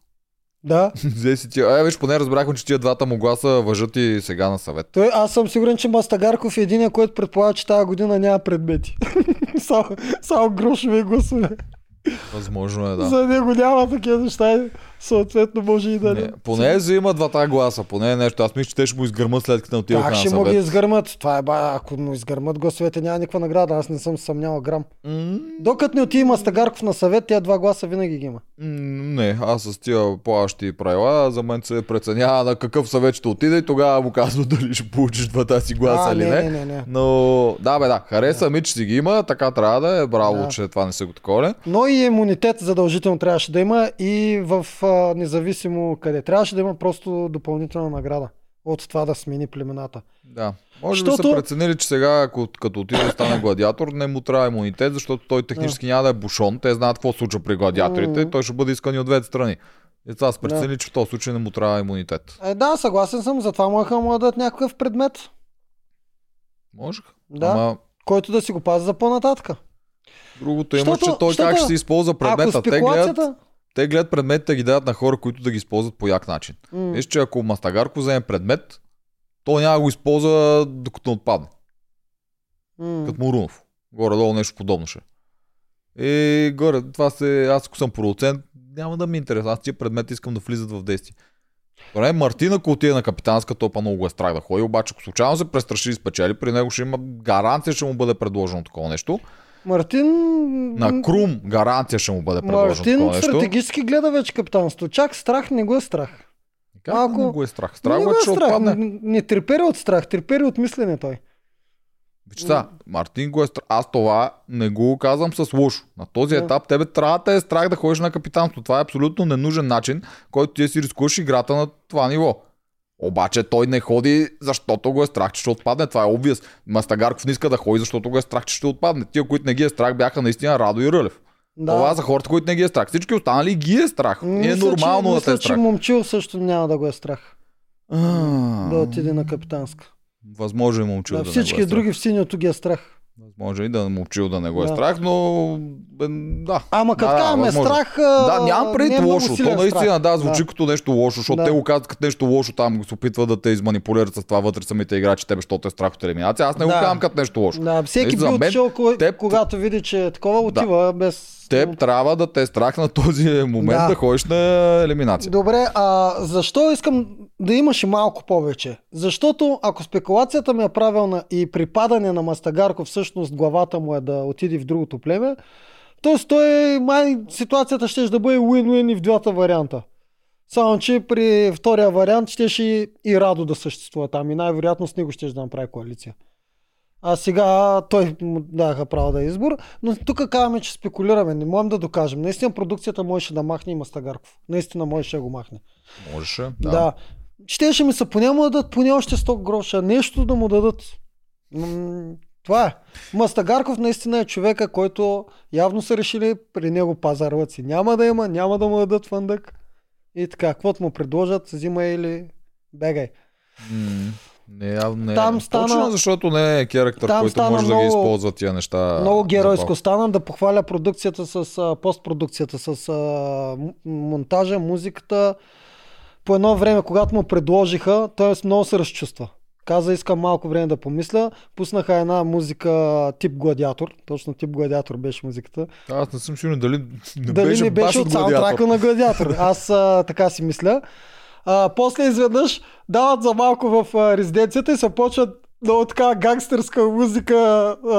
Да. Взе си тия. Е, виж, поне разбрахме, че тия двата му гласа въжат и сега на съвет. Той, аз съм сигурен, че Мастагарков е един, който предполага, че тази година няма предмети. само, само грошове гласове. Възможно е, да. За него няма такива неща. Съответно може и да Не, поне взима двата гласа, поне е нещо. Аз мисля, че те ще му изгърмат след като не отидоха Как на ще му ги изгърмат? Това е ба, ако му изгърмат гласовете, няма никаква награда. Аз не съм съмнял грам. М, Докато не отиде Мастагарков на съвет, тя два гласа винаги ги има. м, Не, аз с тия плаващи правила, за мен се преценява на какъв съвет ще отиде и тогава му казва дали ще получиш двата си гласа а, или не, не. не, не, не. Но да, бе, да, хареса ми, че си ги има, така трябва да е. Браво, Да. че това не са го такова. Но и имунитет задължително трябваше да има и в а, независимо къде. Трябваше да има просто допълнителна награда от това да смени племената. Да. Може Защото- са преценили, че сега, ако, като отиде да стане гладиатор, не му трябва имунитет, защото той технически няма да е бушон. Те знаят какво случва при гладиаторите. Мгм. Той ще бъде искан и от двете страни. И това са преценили, че в този случай не му трябва имунитет. Е, да, съгласен съм, затова можеха му да дадат някакъв предмет, Можех. Да. Ама който да си го пази за по-нататъка. другото има, Защото- че той как защото ще се използва Ако предмета. Те гледат, спекулацията... те гледат предметите, ги дават на хора, които да ги използват по як начин. М, Виж, че ако Мастагарко вземе предмет, то няма да го използва докато не отпадне. м. Като Мурунов. Горе-долу нещо подобно ще. И горе, това се, аз ако съм продуцент, няма да ми е интересно. Аз тия предмети искам да влизат в действие. Добре, Мартин, ако отиде на капитанска, то па много го е страх да ходи, обаче ако случайно се престраши и спечели, при него ще има гаранция, ще му бъде предложено такова нещо. Мартин... На Крум гаранция ще му бъде предложено Мартин стратегически гледа вече капитанство. Чак страх не го е страх. Как малко- да не го е страх? Страх не го е, е че страх. отпадне. Не, не трепери от страх, трепери от мислене той. Сега, Мартин го е страх. Аз това не го казвам с лошо. На този Да. етап тебе трябва да е страх да ходиш на капитанство. Това е абсолютно ненужен начин, който ти си рискуваш играта на това ниво. Обаче той не ходи, защото го е страх, че ще отпадне. Това е обвис. Мастагарков не иска да ходи, защото го е страх, че ще отпадне. Тия, които не ги е страх, бяха наистина Радо и Рълев. Да. Това за хората, които не ги е страх. Всички останали ги е страх. Е Мисля, нормално че, да те мисля, е страх. че момчил също няма да го е страх. А, да отиде на капитанска. Възможно е момчил Да, да, всички не го е други в синьото ги е страх. Страх. Възможно е и да момчил да не го е Да. страх, но да. Ама като Да, да, казваме страх, Да, нямам не преди е лошо. То наистина, да, звучи като нещо лошо, защото Да. те го казват като нещо лошо, там се опитват да те изманипулират с това вътре самите играчи, тебе, защото е страх от елиминация. Аз не го Да. казвам като нещо лошо. Да, всеки Нали, би мен отишъл, теб- когато види, че е такова, отива без... Теб трябва да те е страх на този момент Да. да, ходиш на елиминация. Добре, а защо искам да имаш и малко повече? Защото ако спекулацията ми е правилна и при падане на Мастагарко всъщност главата му е да отиде в другото племе, т.е. той май ситуацията ще да бъде win-win и в двата варианта. Само, че при втория вариант щеше и, и Радо да съществува там и най-вероятно с него ще да направи коалиция. А сега той му даха право да е избор, но тук казваме, че спекулираме, не можем да докажем. Наистина продукцията можеше да махне и Мастагарков. Наистина можеше да го махне. Можеше. Да. Да. Щеше ми се поне му да дадат поне още 100 гроша, нещо да му дадат. М, Това е. Мастагарков наистина е човека, който явно са решили при него пазарлъци. Няма да има, няма да му дадат фандък. И така, каквото му предложат, взима или бегай. М, Не, явно не. Там стана- Точно защото не е характер, Там който стана може да ги много- използва тия неща. Много геройско това. станам да похваля продукцията с а, постпродукцията, с а, монтажа, музиката. По едно време, когато му предложиха, той много се разчувства. Каза, искам малко време да помисля. Пуснаха една музика тип гладиатор. Точно тип гладиатор беше музиката. Аз не съм сигурен дали не Дали беше, не беше от саундтрака на гладиатор. Аз а, така си мисля. А, после изведнъж дават за малко в а, резиденцията и се почват много така гангстърска музика, а,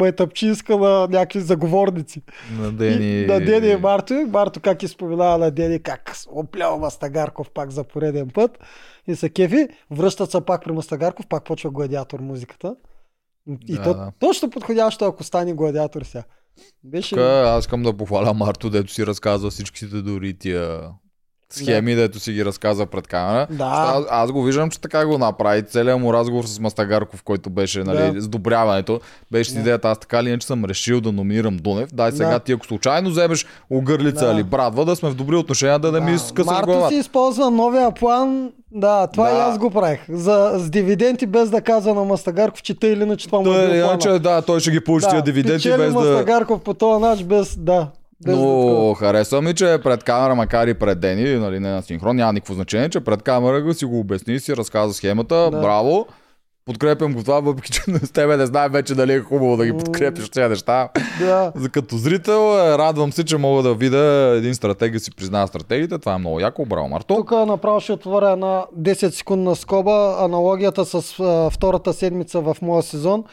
майтъпчинска на някакви заговорници. На Дени. И, на Дени и Марто. Марто как изпоменава на Дени, как оплява Мастагарков пак за пореден път. И са кефи. Връщат се пак при Мастагарков, пак почва гладиатор музиката. И Да, то, да. точно подходящо, ако стане гладиатор сега. Беше... Тук аз искам да похваля Марто, дето си разказва всичките дори тия схеми, дето си ги разказа пред камера. Да. Аз, аз го виждам, че така го направи. Целият му разговор с Мастагарков, който беше, нали, Да. с добряването, беше с Да. идеята, аз така или иначе съм решил да номинирам Дунев. Дай сега Да. ти, ако случайно вземеш Огърлица Да. или Брадва, да сме в добри отношения, да не ми скъсаш Марто главата. си използва новия план. Да, това Да. и аз го правих. За, с дивиденти без да казва на Мастагарков, че тъй или иначе това му е иначе, да, той ще ги получи тия дивиденти без да... Мастагарков по този начин без да. Без да. Но харесва ми, че пред камера, макар и пред Дени, нали, не на синхрон, няма никакво значение, че пред камера го си го обясни си разказа схемата. Да. Браво! Подкрепям го това, въпреки че с тебе не знаем вече дали е хубаво да ги подкрепиш тези неща. да. За като зрител, е, радвам се, че мога да видя един стратег да си признава стратегията. Това е много яко. Браво, Марто. Тук направо ще отворя една 10 секундна скоба. Аналогията с а, втората седмица в моя сезон.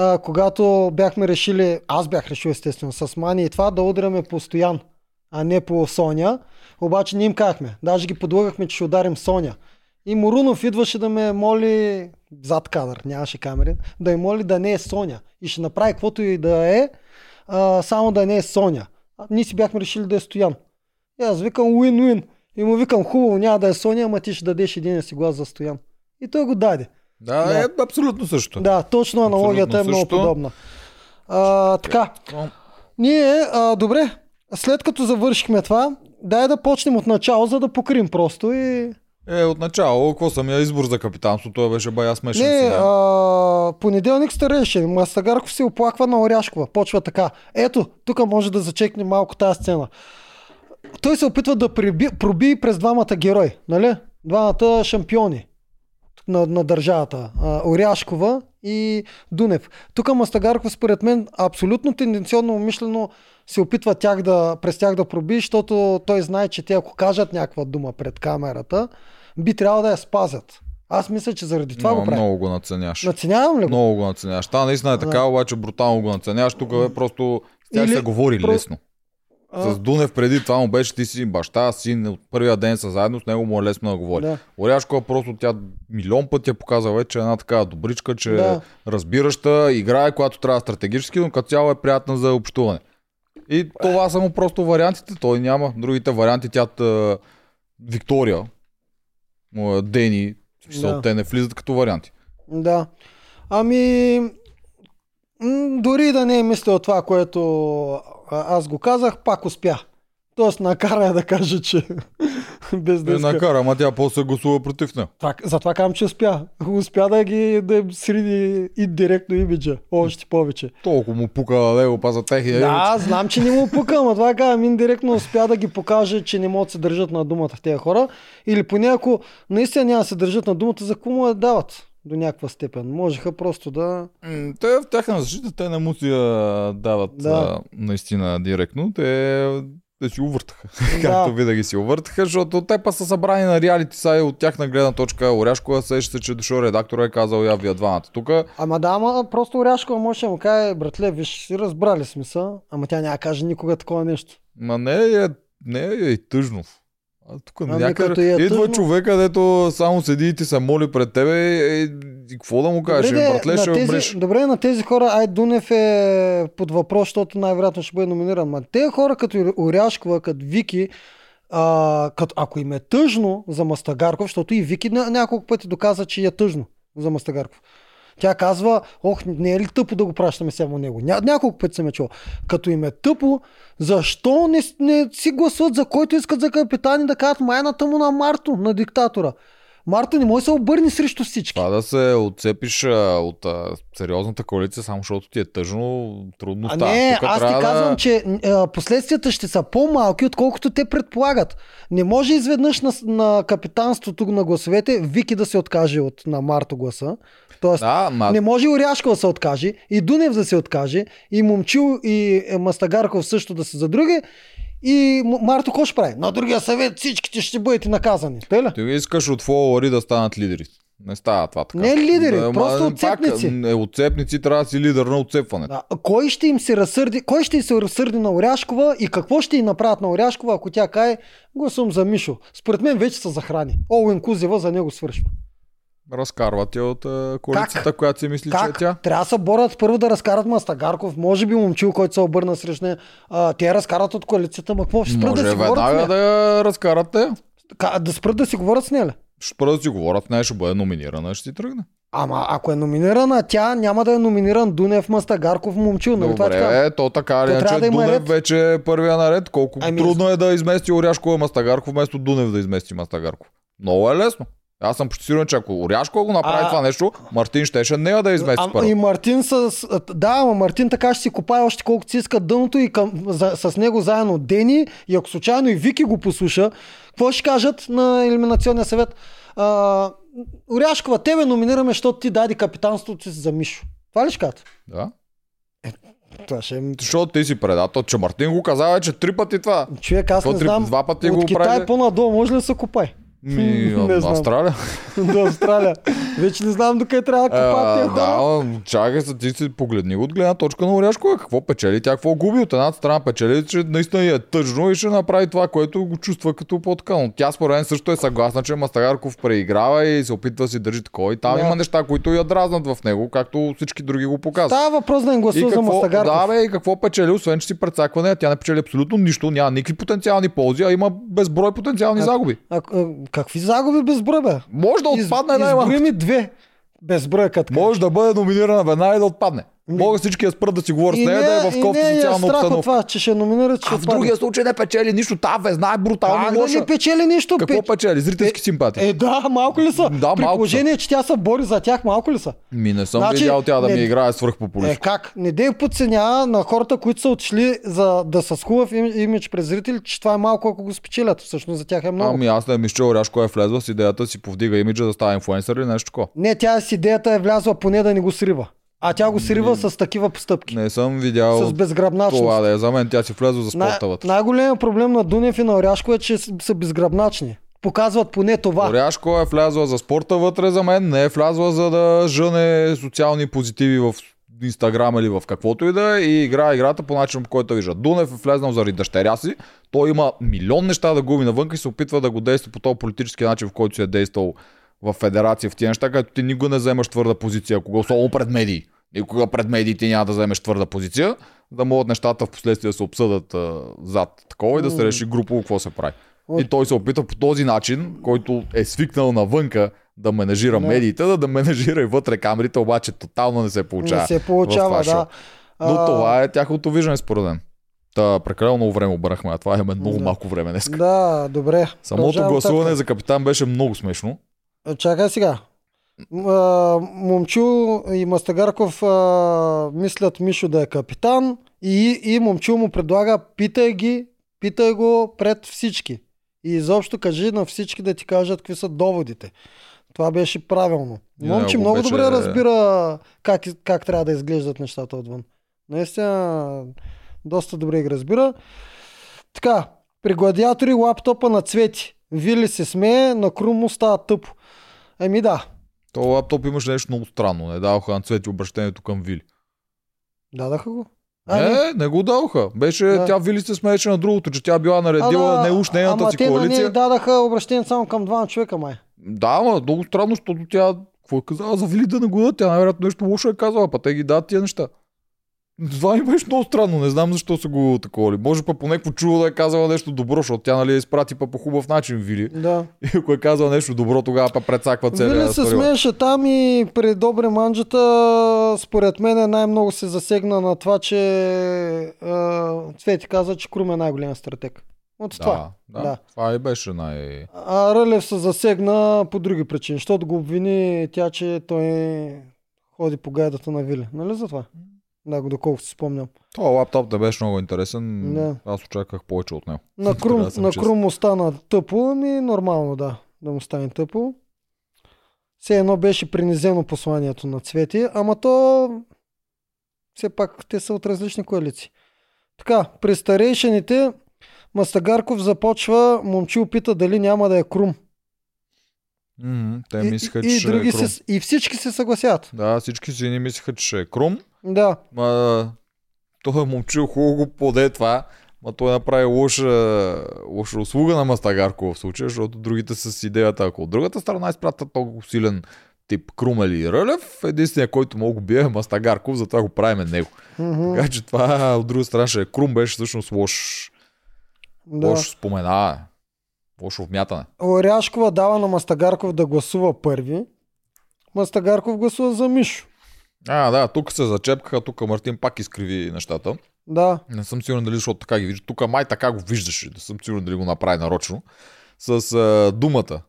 А, когато бяхме решили, аз бях решил естествено с Мани и това да удряме по Стоян, а не по Соня. Обаче не им казахме. Даже ги подлъгахме, че ще ударим Соня. И Морунов идваше да ме моли зад кадър, нямаше камери, да ме моли да не е Соня. И ще направи каквото и да е, а, само да не е Соня. А, ние си бяхме решили да е Стоян. И аз викам win-win. И му викам хубаво, няма да е Соня, ама ти ще дадеш един си глас за Стоян. И той го даде. Да, Да. е абсолютно също. Да, точно аналогията Абсолютно е много също. подобна. А, така, ние, а, добре, след като завършихме това, дай да почнем от начало, за да покрим просто и... Е, отначало, какво самия избор за капитанство, той беше бая смешен Не, сега. а, понеделник стареше. Мастагарков се оплаква на Оряшкова. Почва така. Ето, тук може да зачекне малко тази сцена. Той се опитва да приби, проби през двамата герои, нали? Двамата шампиони на, на държавата. А, Оряшкова и Дунев. Тук Мастагарков според мен абсолютно тенденционно умишлено се опитва тях да, през тях да проби, защото той знае, че те ако кажат някаква дума пред камерата, би трябвало да я спазят. Аз мисля, че заради това много, го много го наценяш. Наценявам ли го? Много го наценяваш. Та наистина е така, обаче брутално го наценяваш. Тук е просто с тях Или се говори лесно. А, С Дунев преди това му беше ти си баща, син, от първия ден са заедно, с него му е лесно да говори. Да. Оряшкова просто тя милион пъти е показала вече една такава добричка, че Да. да. разбираща, играе, когато трябва стратегически, но като цяло е приятна за общуване. И това са му просто вариантите, той няма. Другите варианти, тя е Виктория, е Дени, Да. те не влизат като варианти. Да. Ами, дори да не е мислил това, което аз го казах, пак успя. Тоест накара я да каже, че без да И иска. накара, ама тя после гласува против нея. Това, затова казвам, че успя. Успя да ги да им сриди и директно имиджа. Още повече. Толкова му пука да го паза техния имидж. Да, знам, че не му пука, ама това казвам, индиректно успя да ги покаже, че не могат да се държат на думата тези хора. Или поне ако наистина няма да се държат на думата, за какво му я дават до някаква степен. Можеха просто да... Те в тяхна защита, те не му си дават Да. а, наистина директно. Те, те си увъртаха. Да. Както винаги си увъртаха, защото те па са събрани на реалити сай от тяхна гледна точка. Оряшкова сеща се, че дошъл редактора и казал я вие двамата. Тук Ама да, ама просто Оряшкова може да му каже, братле, виж, разбрали смисъл, ама тя няма да каже никога такова нещо. Ма не е, не е и тъжно. А тук Ами, някъде е идва тъжно- човек, където само седи и ти се моли пред тебе и, и какво да му кажеш? де, Братле, на ще тези, умреш. добре, на тези хора, ай Дунев е под въпрос, защото най-вероятно ще бъде номиниран. Ма тези хора като Оряшкова, като Вики, а, като, ако им е тъжно за Мастагарков, защото и Вики ня- няколко пъти доказа, че е тъжно за Мастагарков. Тя казва, ох, не е ли тъпо да го пращаме само него? Ня, няколко пъти съм я чул. Като им е тъпо, защо не, не си гласуват за който искат за капитани да кажат майната му на Марто, на диктатора? Марто не може да се обърне срещу всички. Това да се отцепиш а, от а, сериозната коалиция, само защото ти е тъжно, трудно А не, Тук аз ти трябва казвам, да... че а, последствията ще са по-малки, отколкото те предполагат. Не може изведнъж на, на капитанството на гласовете Вики да се откаже от на Марто гласа. Тоест, Да, ма... не може Оряшкова да се откаже, и Дунев да се откаже, и Момчил и е, Мастагарков също да са за други, и Марто какво ще прави? На другия съвет всичките ще бъдете наказани. Ли? Ти искаш от фолуари да станат лидери. Не става това така. Не лидери, ма, просто пак, отцепници. не, отцепници трябва да си лидер на отцепването. Да. Кой ще им се разсърди, кой ще се разсърди на Оряшкова и какво ще й направят на Оряшкова, ако тя кае, гласувам за Мишо. Според мен вече са захрани. Оуен Кузева за него свършва. Разкарват я от а, коалицията, която си мисли, че е Как? тя. Трябва да се борят първо да разкарат Мастагарков, може би момчил, който се обърна срещу нея. Те разкарат от коалицията, ма какво? Ще спрат Може да си говорят с нея? да я разкарате. Ка- Да спрат да си говорят с нея ли? Ще спра да си говорят, не ще бъде номинирана, ще си тръгне. Ама ако е номинирана, тя няма да е номиниран Дунев, Мастагарков, момчил. Нали това така? Добре, то така То трябва иначе да Дунев ред. вече е първия наред. Колко Ами, трудно е да измести Оряшкова Мастагарков, вместо Дунев да измести Мастагарков. Много е лесно. Аз съм почти сигурен, че ако Оряшкова го направи А- това нещо, Мартин щеше нея да измести Ам, първо. и Мартин с... Да, ама Мартин така ще си копае още колкото си иска дъното и към, за, с него заедно Дени и ако случайно и Вики го послуша, какво ще кажат на елиминационния съвет? А, Оряшкова, тебе номинираме, защото ти даде капитанството си за Мишо. Това ли ще кажат? Да. Това ще е... Защото ти си предател, че Мартин го каза, че три пъти това. Човек, аз Какво не знам. два пъти от го Китай прави? по-надолу може ли да се копае? Ми, Не знам. Австралия. До Австралия. Вече не знам докъде трябва да тези хора. да, чакай се, ти си погледни от гледна точка на Оряшкова. Какво печели? Тя какво губи? От едната страна печели, че наистина е тъжно и ще направи това, което го чувства като по-така. Но тя според мен също е съгласна, че Мастагарков преиграва и се опитва да си държи такова. И там Да. има неща, които я дразнат в него, както всички други го показват. Става въпрос да И гласува за Мастагарков. да, бе, и какво печели, освен че си прецаква нея, тя не печели абсолютно нищо, няма никакви потенциални ползи, а има безброй потенциални А- загуби. А, какви загуби безброй, бе? Може да отпадне най Изброи ми две безброй като Може да бъде номинирана веднага и да отпадне. Могат всички да спрат да си говорят с нея, да е в кофта е социална от обстановка. това, че ще номинират, че А в другия случай не печели нищо. Та везна е брутално Как да лоша. не печели нищо? Какво Пе- печели? Зрителски симпатии. Е, да, малко ли са? Да, При малко положение, че тя се бори за тях, малко ли са? Ми не съм Значи, видял тя да не- ми играе Е, свръхпопулист. как? Не дей подценява на хората, които са отшли за да са с хубав им- имидж през зрители, че това е малко, ако го спечелят. Всъщност за тях е много. Ами аз не мисля, че Оряшко е влезла с идеята си повдига имиджа да става инфлуенсър или нещо такова. Не, тя с идеята е влязла поне да не го срива. А тя го срива с такива постъпки. Не съм видял С безгръбначност. това да е. За мен тя си влезла за Най- спорта вътре. най-големият проблем на Дунев и на Оряшко е, че са безгръбначни. Показват поне това. Оряшко е влязла за спорта вътре за мен, не е влязла за да жъне социални позитиви в Инстаграм или в каквото и да е и игра играта по начин, по който вижда. Дунев е влезнал заради дъщеря си. Той има милион неща да губи навън и се опитва да го действа по този политически начин, в който си е действал в федерация в тия неща, като ти никога не вземаш твърда позиция, кога особено пред медии. Никога пред медиите няма да вземеш твърда позиция, да могат нещата в последствие да се обсъдат а, зад такова и да се реши групово какво се прави. И той се опитва по този начин, който е свикнал навънка да менажира Да. медиите, да, да менажира и вътре камерите, обаче тотално не се получава. не се получава, да. Но А, това е тяхното виждане според мен. Та, прекалено много време обърнахме, а това имаме много Да. малко време днес. Да, добре. Самото Продължавам гласуване нататък. за капитан беше много смешно. А, Чакай сега. М, А, Момчу и Мастагарков а, мислят Мишо да е капитан и, и Момчу му предлага питай ги, питай го пред всички. И изобщо кажи на всички да ти кажат какви са доводите. Това беше правилно. Момче много беше- добре разбира как, как трябва да изглеждат нещата отвън. Наистина, доста добре ги разбира. Така, при гладиатори лаптопа на цвети. Вили се смее, на Крум му става тъпо. Еми да, То лаптоп имаше нещо много странно. Не даваха на цвети обращението към Вили. дадаха го. Не, не го даваха. Беше, Да. тя Вили се смееше на другото, че тя била наредила Ама- не уж нейната ама си те на коалиция. нея дадаха обращение само към двама човека, май. Да, ама много странно, защото тя какво е казала за Вили да не го дадат? Тя най-вероятно нещо лошо е казала, па те ги дадат тия неща. Това ми беше много странно, не знам защо са го такова ли. Може па по някакво чудо да е казала нещо добро, защото тя нали я изпрати па по хубав начин Вили. Да. И ако е казала нещо добро, тогава па прецаква целия Вили се период. смееше там и при добри манджата, според мен най-много се засегна на това, че а, Цвети каза, че Крум е най-голям стратег. От това. Да, да, Да. Това и беше най... А Рълев се засегна по други причини, защото го обвини тя, че той ходи по гайдата на Вили. Нали за това? Да, доколкото си спомням. Това лаптоп да беше много интересен. Да. Аз очаквах повече от него. На Крум, да на. Крум му стана тъпо, ами нормално да, да му стане тъпо. Все едно беше принизено посланието на Цвети, ама то все пак те са от различни коалиции. Така, при старейшините Мастагарков започва, момчил пита дали няма да е Крум. М, Те И, мислеха, и, че и, ще е други Крум. се, и всички се съгласяват. Да, всички си ни мислеха, че ще е Крум. Да, Ма, той момчил хубаво го поде това. Ма той направи лоша, лоша услуга на Мастагарко в случая, защото другите с идеята, ако от другата страна изпратят толкова силен тип Крум или Рълев, единственият, който мога го бие е Мастагарков, затова го правиме него. Мгм. Така че това от друга страна ще е Крум, беше всъщност лош, да. лошо споменаване. Лошо вмятане. Оряшкова дава на Мастагарков да гласува първи. Мастагарков гласува за Мишо. А, да, тук се зачепкаха, тук Мартин пак изкриви нещата. Да, Не съм сигурен дали, защото така ги вижда. Тук май така го виждаше. Не съм сигурен дали го направи нарочно. С а, думата.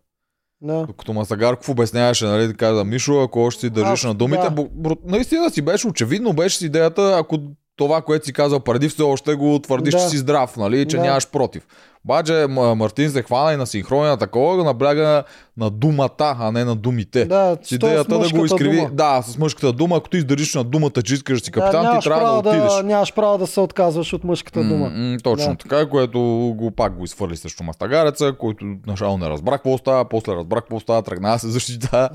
да. Докато Масагарков обясняваше, нали, каза, Мишо, ако още си държиш А, на думите, да. да. наистина си беше очевидно, беше с идеята, ако това, което си казал преди, все още го твърдиш, Да. че си здрав, нали, че Да. нямаш против. Обаче Мартин се хвана и на синхрония такова, го набляга на думата, а не на думите. Да, С идеята да го изкриви. дума. Да, с мъжката дума, ако ти издържиш на думата, че искаш да си капитан, нямаш ти трябва право да отидеш. Нямаш право да се отказваш от мъжката дума. М, м, точно Да. така, което го пак го изхвърли срещу Мастагареца, който начало не разбрах какво става, после разбрах какво става, тръгна да се защита,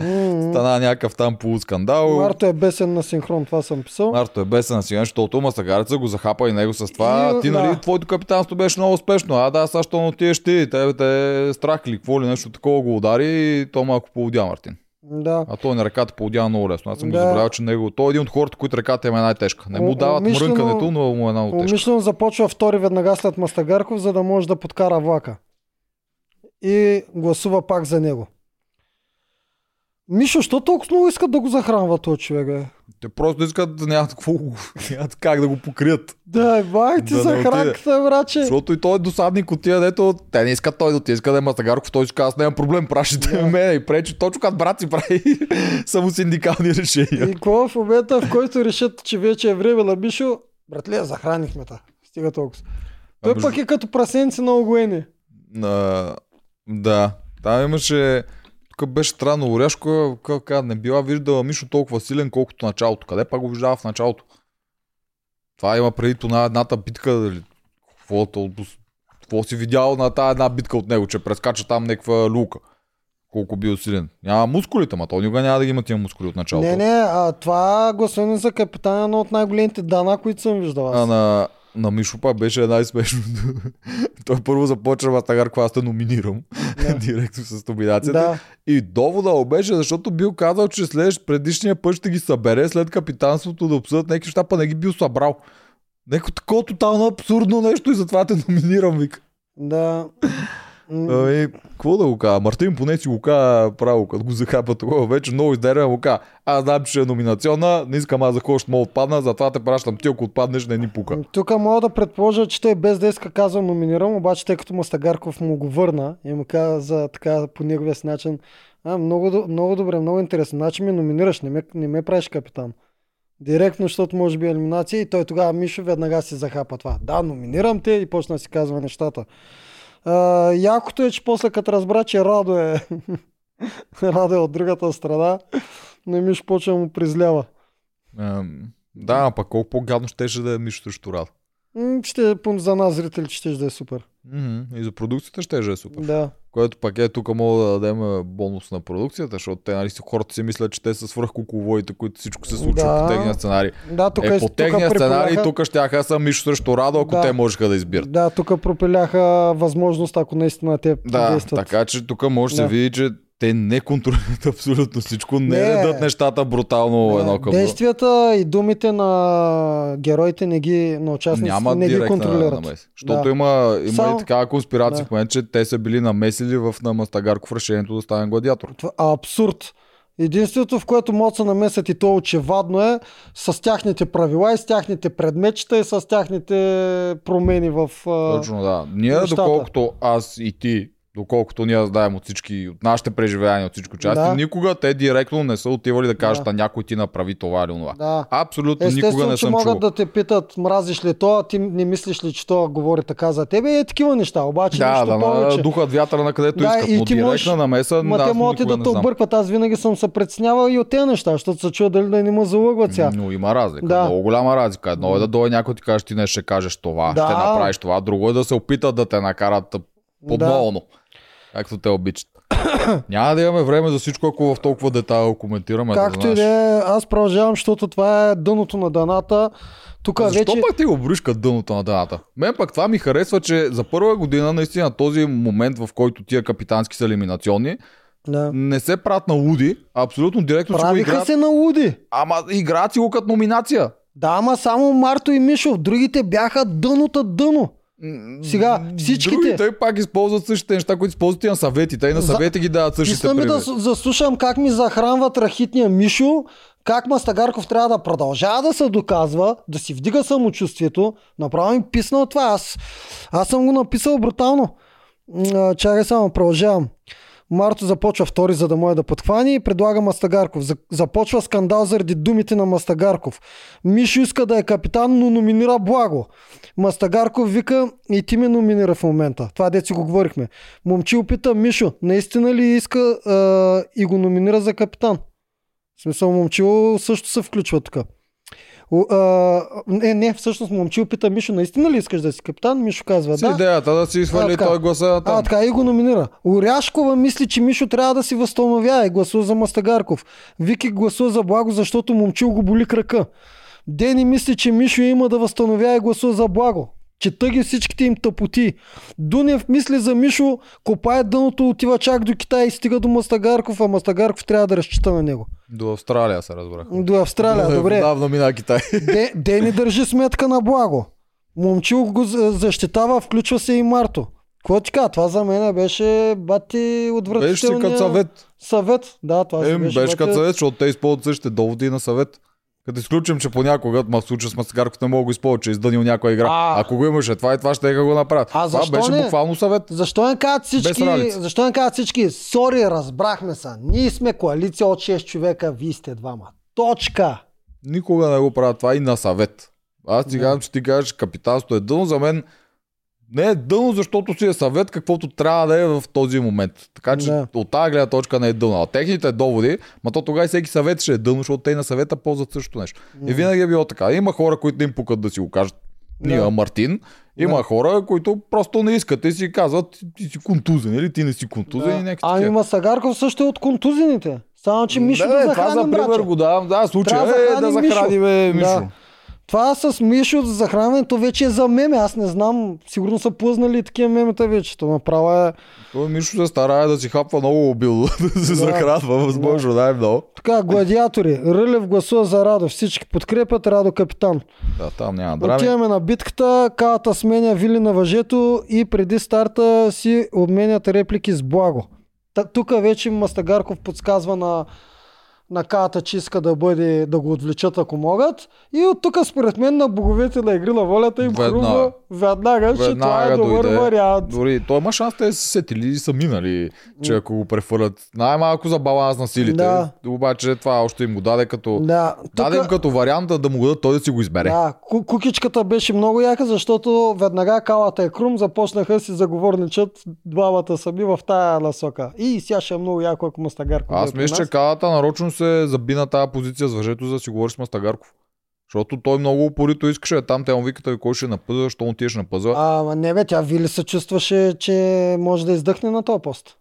стана някакъв там полускандал. Марто е бесен на синхрон, това съм писал. Марто е бесен на сега, защото Мастагареца го захапа и него с това. И, ти, да. нали, твоето капитанство беше много успешно. А да, сега що не отидеш ти, тебе те е страх ли, какво ли нещо такова го удари и то малко поудя Мартин. Да. А той на ръката поудя много лесно. Аз съм Да. го забравял, че него. Той е един от хората, които ръката им е най-тежка. Не му дават умишлено- мрънкането, но му е много тежка. Умишлено започва втори веднага след Мастагарков, за да може да подкара влака. И гласува пак за него. Мишо, що толкова много искат да го захранва този човек, бе? Те просто искат да нямат, какво, нямат как да го покрият. Да, бай ти Да отиде. хранката, браче. Защото и той е досадник от тия, дето те не искат той да отиде, иска да е Мастагарков, той си казва, аз нямам проблем, пращайте Да. да. мен и пречи точно като брат си прави само синдикални решения. И какво в момента, в който решат, че вече е време на Мишо, братле, захранихме та. Стига толкова. Той А, между- пък е като прасенци на огоени. Да, там имаше тук беше странно. Оряшко как, как, не била виждала Мишо толкова силен, колкото началото. Къде пак го виждава в началото? Това има преди на едната битка. Дали, какво, то- какво си видял на тази една битка от него, че прескача там някаква люка? Колко бил силен. Няма мускулите, ма той никога няма да ги има тия мускули от началото. Не, не, а това гласуване за капитана е едно от най-големите дана, които съм виждал. А на, на Мишо пак беше най-смешно. Той първо започва Мастагар, аз те номинирам. Да. Директно с номинацията. Да, И довода беше, защото бил казал, че след предишния път ще ги събере след капитанството да обсъдят някакви неща, па не ги бил събрал. Неко такова тотално абсурдно нещо и затова те номинирам, вика. да. М, Ами, какво да го кажа? Мартин поне си го каза право, като го захапа такова. Вече много издерен му каза. Аз знам, че ще е номинационна, не искам аз за кой ще мога отпадна, затова те пращам ти, ако отпаднеш, не ни пука. Тук мога да предположа, че той без да иска казва номинирам, обаче тъй като Мастагарков му го върна и му каза така по неговия си начин, а, много, много добре, много интересно. Значи ме номинираш, не ме, не ме правиш капитан. Директно, защото може би е елиминация и той тогава Мишо веднага си захапа това. Да, номинирам те и почна да си казва нещата. Якото е, че после като разбра, че Радо е, Радо е от другата страна, на Мишо почва му призлява. Ем, да, пък колко по-гадно щеше да е Мишо срещу Рад. Ще, за нас зрителите ще да е супер. Мгм, И за продукцията ще е супер. Да. Което пък е тук мога да дадем е, бонус на продукцията, защото те, нали, хората си мислят, че те са свръхкукловоите, които всичко се случва Да. по техния сценарий. Да, тук е, е, по тук техния сценарий препиляха- тук ще са Мишо срещу Радо, ако Да. те можеха да избират. Да, тук пропиляха възможност, ако наистина те Да, действат. така че тук може да Да. се види, че те не контролират абсолютно всичко, не, Не. редат нещата брутално Да, едно към. Действията и думите на героите не ги, на участниците Няма не ги контролират. намеса. Защото Да. има, има Само- и такава конспирация Да. в момента, че те са били намесили в на Мастагарков решението да стане гладиатор. Това е абсурд. Единството, в което могат да се намесят и то очевадно е с тяхните правила и с тяхните предметчета и с тяхните промени в... Точно да. Ние, нещата. доколкото аз и ти, доколкото ние знаем от всички, от нашите преживявания, от всичко части, Да. никога те директно не са отивали да кажат, Да. а някой ти направи това или това. Да. Абсолютно никога Естествено, не че съм могат чувал. да те питат, мразиш ли то, а ти не мислиш ли, че то говори така за тебе. И е такива неща, обаче Да, нищо да, повече. на духат вятъра на където Да, искат, и но ти директна можеш- намеса, Ма аз те могат и никога да не те объркват. Аз винаги съм се преценявал и от тези неща, защото се чува дали да не ме залъгват сега. Но има разлика. Да. Много голяма разлика. Едно е да дойде някой ти каже, ти не ще кажеш това, Да. ще направиш това. Друго е да се опитат да те накарат подмолно. Както те обичат. Няма да имаме време за всичко, ако в толкова детайл коментираме. Както да и да е, аз продължавам, защото това е дъното на даната. Тук Защо вече... пък ти го броиш като дъното на дъната? Мен пък това ми харесва, че за първа година наистина този момент, в който тия капитански са елиминационни, Да. не се правят на луди, абсолютно директно си го Правиха играят. се на луди. Ама играят си го като номинация. Да, ама само Марто и Мишов. Другите бяха дънота дъно. Сега, всичките- Другите пак използват същите неща, които използват и на съветите. И на За- съвети ги дават същите Искам да заслушам как ми захранват рахитния Мишо, как Мастагарков трябва да продължава да се доказва, да си вдига самочувствието. Направо ми писна от това. Аз, аз съм го написал брутално. Чакай само, продължавам. Марто започва втори, за да може да подхвани и предлага Мастагарков. За- Започва скандал заради думите на Мастагарков. Мишо иска да е капитан, но номинира Благо. Мастагарков вика и ти ме номинира в момента. Това деци го говорихме. Момчил пита Мишо, наистина ли иска а, и го номинира за капитан? В смисъл, Момчил също се включва тук. А, не, не, всъщност Момчил пита Мишо, наистина ли искаш да си капитан? Мишо казва С да. идеята да си А, така. той гласа А, там. така и го номинира. Оряшкова мисли, че Мишо трябва да си възстановява и гласува за Мастагарков. Вики гласува за Благо, защото момчил го боли крака. Дени мисли, че Мишо има да възстановява и гласува за Благо. Чета ги всичките им тъпоти. Дунев мисли за Мишо, копае дъното, отива чак до Китай и стига до Мастагарков, а Мастагарков трябва да разчита на него. До Австралия се разбрах. До Австралия, добре. Давно мина Китай. Де, Дени държи сметка на Благо. Момчил го за- защитава, включва се и Марто. Какво ти кажа? Това за мен беше бати Беше отвратителния като съвет. съвет. Да, това Е, беше, беше като съвет, защото те използват същите доводи на съвет. Като изключим, че понякога, ма в случая с не мога да го използва, че е издънил някоя игра. А. Ако го имаше това и това, ще го направят. А това защо беше не? буквално съвет. Защо не казват всички, защо не казват всички, сори, разбрахме се, ние сме коалиция от 6 човека, вие сте двама. Точка. Никога не го правят това и на съвет. Аз ти Да. казвам, че ти кажеш капитанството е дъно, за мен не е дъно, защото си е съвет, каквото трябва да е в този момент. Така че Да. от тази гледна точка не е дъно. А техните доводи, ма то тогава и всеки съвет ще е дъно, защото те и на съвета ползват същото нещо. И винаги е било така. Има хора, които не им пукат да си го кажат. Ние, Да. Мартин. Има Да. хора, които просто не искат и си казват, ти си контузен или ти не си контузен и Да. някакви Ами. Масагарков също е от контузените. Само, че Мишо да, да, да, това за пример брачо. го давам. Да, случая да е да захраним Мишо. Мишо. Да. Това с Мишо за захранването вече е за меме. Аз не знам. Сигурно са плъзнали такива мемета вече. То направо е... Той Мишо се старае да си хапва много обилно, да се Да. захранва възможно най-много. Така, гладиатори. Рълев гласува за Радо. Всички подкрепят Радо капитан. Да, там няма драми. Отиваме на битката. Калата сменя Вили на въжето и преди старта си обменят реплики с Благо. Тук вече Мастагарков подсказва на на Калата, че иска да бъде, да го отвлечат ако могат. И от тук според мен на боговете на игри на волята им Веднага. хрумва веднага, че това е Веднага добър дойде. вариант. Дори той има шанс те се сетили и са минали, че ако го префърлят най-малко за баланс на силите. Да. Обаче това още им го даде като... Да, Даде им като вариант да, да му дадат той да си го избере. да, ку- кукичката беше много яка, защото веднага калата е крум, започнаха си заговорничат двамата сами в тая насока. И сега ще е много яко, ако Мастагарков Аз мисля, че. Калата нарочно се заби на тази позиция с въжето, за да си говори с Мастагарков. Защото той много упорито искаше там, те му викат, «Ами, кой ще напъзва, защо му тиеш напъзва. А, не бе, тя Вили се чувстваше, че може да издъхне на този пост.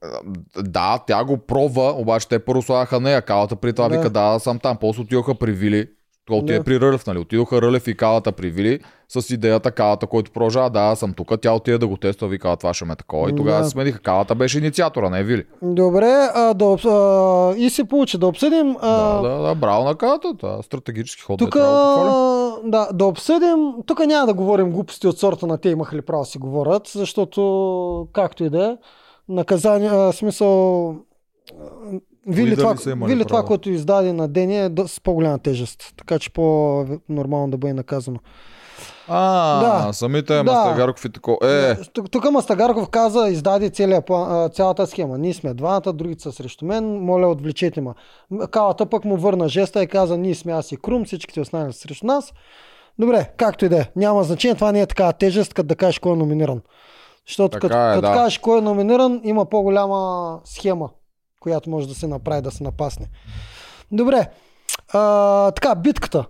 Да, тя го пробва, обаче те първо слагаха нея. Калата при това Да. вика, да, съм там. После отидоха при Вили. Това отиде Да. при Рълев, нали? Отидоха Рълев и Калата при Вили с идеята Калата, който продължава, да, аз съм тук, тя отиде да го тества, вика, «А, това ще ме такова. И тогава Да. се смениха. Калата беше инициатора, не Вили. Добре, а, да, а, и се получи да обсъдим. А, Да, да, да, браво на Калата, да, стратегически ход. Тук, е, да да, обсъдим. Тук няма да говорим глупости от сорта на те имаха ли право да си говорят, защото, както и да е, наказание, а, смисъл, Вили, това, Вили това, което издаде на Дени е с по-голяма тежест. Така че по-нормално да бъде наказано. А, Да. самите Да. Мастагарков и тако. Е, Тук, тук Мастагарков каза, издаде целия цялата схема. Ние сме двамата, другите са срещу мен, моля отвлечете ме. Калата пък му върна жеста и каза, ние сме аз и Крум, всичките останали срещу нас. Добре, както и да е. Няма значение, това не е такава тежест, като да кажеш кой е номиниран. Защото Така като, е, като да. кажеш кой е номиниран, има по-голяма схема, която може да се направи, да се напасне. Добре, а, така, битката.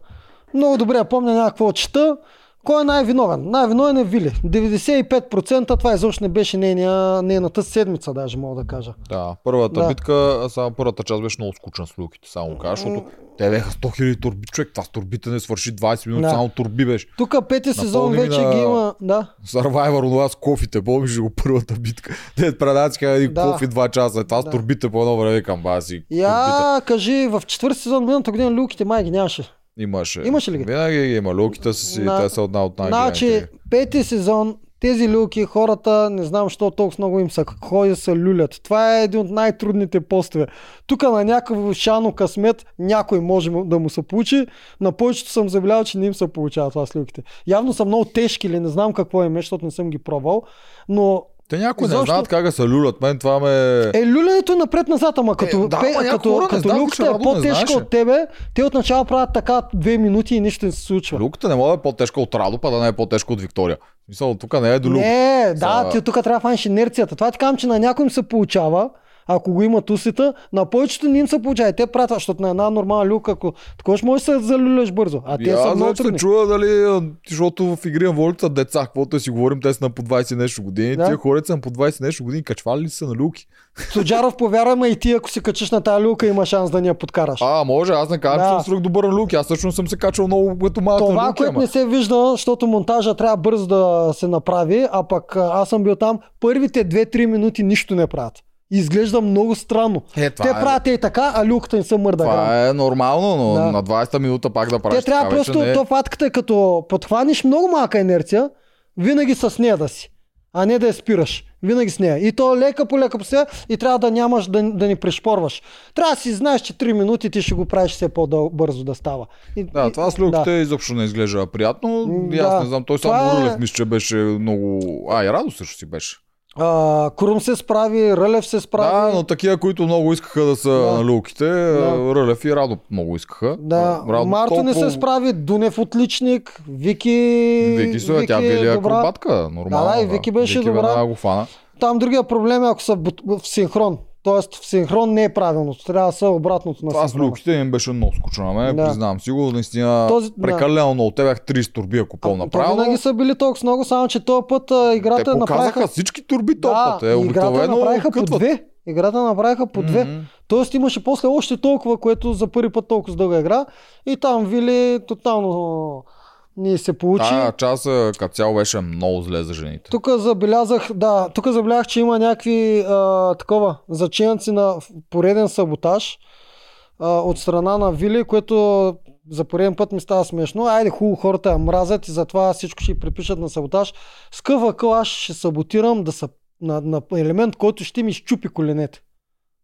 Много добре, помня някакво чета. Кой е най-виновен? Най-виновен е Вили. 95% това изобщо не беше нейния, нейната седмица, даже мога да кажа. Да, първата Да. битка, само първата част беше много скучна с люките, само кажа, защото те бяха 100 000 турби. Човек, това с турбите не свърши 20 минути, Да. само турби беше. Тук пети сезон вече на- ги има. Да. Survivor, онова с кофите, помниш го първата битка? Те предадиха един Да. кофи 2 часа, това с Да. турбите по едно време към баси. турбите. Я кажи, в четвърти сезон миналата година люките май ги нямаше. Имаше. Имаше ли ги? Винаги ги има. Люките са си, На- те са една от най Значи, пети сезон, тези люки, хората, не знам защо толкова много им са ходи се люлят. Това е един от най-трудните постове. Тук на някакъв шано късмет някой може да му се получи. На повечето съм забелязал, че не им се получава това с люките. Явно са много тежки или не знам какво им е, защото не съм ги пробвал. Но Те някои не знаят как да се люлят. Мен това ме... Е, люлянето е напред-назад, ама като, да, пе, като, хора като люката е по-тежка от тебе, те отначало правят така две минути и нищо не се случва. Люката не може да е по-тежка от Радо, па да не е по-тежка от Виктория. Смисъл, тук не е до люк. Не, да, За- ти тук трябва да фанеш инерцията. Това ти казвам, че на някой им се получава, ако го имат усета, на повечето не им се получава. Те правят, това, защото на една нормална люка, ако такова ще можеш да се залюляш бързо. А те И са много се трудни. чува дали, защото в игри на волята деца, каквото си говорим, те са на по 20 нещо години. Да. Тия хора са на по 20 нещо години, качвали ли са на люки? Суджаров повярва, ма и ти, ако си качиш на тази люка, има шанс да ни я подкараш. А, може, аз не казвам, Да. че съм свръх добър на люки. Аз също съм се качвал много като малък на Това, люки. което ама. не се вижда, защото монтажа трябва бързо да се направи, а пък аз съм бил там, първите 2-3 минути нищо не правят. Изглежда много странно. Е, Те е- правят и така, а люката им се мърда. грам. Това е нормално, но Да. на 20-та минута пак да правиш Те трябва така, просто, не е. то фатката е като подхваниш много малка инерция, винаги с нея да си, а не да я спираш. Винаги с нея. И то лека по лека по сега и трябва да нямаш да, да ни пришпорваш. Трябва да си знаеш, че 3 минути ти ще го правиш все по-бързо да става. И, Да, това с люките изобщо не изглежда приятно. И Да. аз не знам, той само е- Рулев мисля, че беше много... А, и Радо също си беше. А, Крум се справи, Рълев се справи. Да, но такива, които много искаха да са Да. на люките, Да. Рълев и Радо много искаха. Да, Радо Марто не толкова- се справи, Дунев отличник, Вики... Вики се, тя били акробатка, нормално. Да, да, и Вики беше добра. веднага го фана. Там другия проблем е ако са в синхрон. Тоест в синхрон не е правилното. Трябва да са обратното на Това с синхрона. люките им беше много скучно на мен, Да. признавам си го. Наистина, Този- да. прекалено много. Те бях 30 турби, ако то правилно. винаги са били толкова много, само че този път а, играта Те направиха... всички турби този Да, път. Е, играта направиха по две. Играта направиха по две. Мгм. Тоест имаше после още толкова, което за първи път толкова с дълга игра. И там Вили тотално ни се получи. Тая част като цяло беше много зле за жените. Тук забелязах, да, тук забелязах, че има някакви а, такова заченци на пореден саботаж а, от страна на Вили, което за пореден път ми става смешно. Айде, хубаво, хората я мразят и затова всичко ще припишат на саботаж. С къв акъл аз ще саботирам да са, на, на елемент, който ще ми щупи коленете.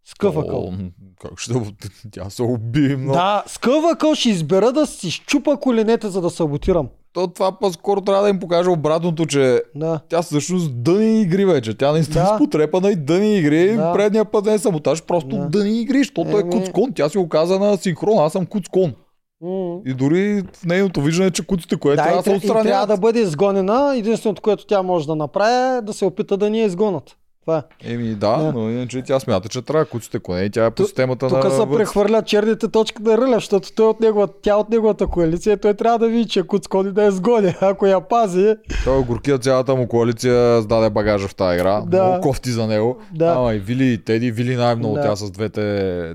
С къв акъл. О, как ще тя се уби много. Да, с къв акъл ще избера да си щупа коленете, за да саботирам. То това по-скоро трябва да им покаже обратното, че Да. тя всъщност дъни игри вече. Тя наистина Да. да. потрепана и дъни игри. Да. Предния път не е саботаж, просто Да. дъни игри, защото е Еми. куцкон. Тя си го каза на синхрон, аз съм куцкон. М. И дори в нейното виждане, че куците, което Да, трябва да се и трябва да бъде изгонена. Единственото, което тя може да направи е да се опита да ни я изгонят. Това е. Еми да, Да. но иначе тя смята, че трябва куците коне и тя е по системата Тук на... се вътре. прехвърлят черните точки на Рълев, защото той от негова, тя от неговата коалиция, той трябва да види, че Куцкони да я сгони. Ако я пази, Той горкия цялата му коалиция сдаде багажа в тази игра. Да. Много кофти за него. Да. Ама и Вили и Теди, Вили най-много Да. тя с двете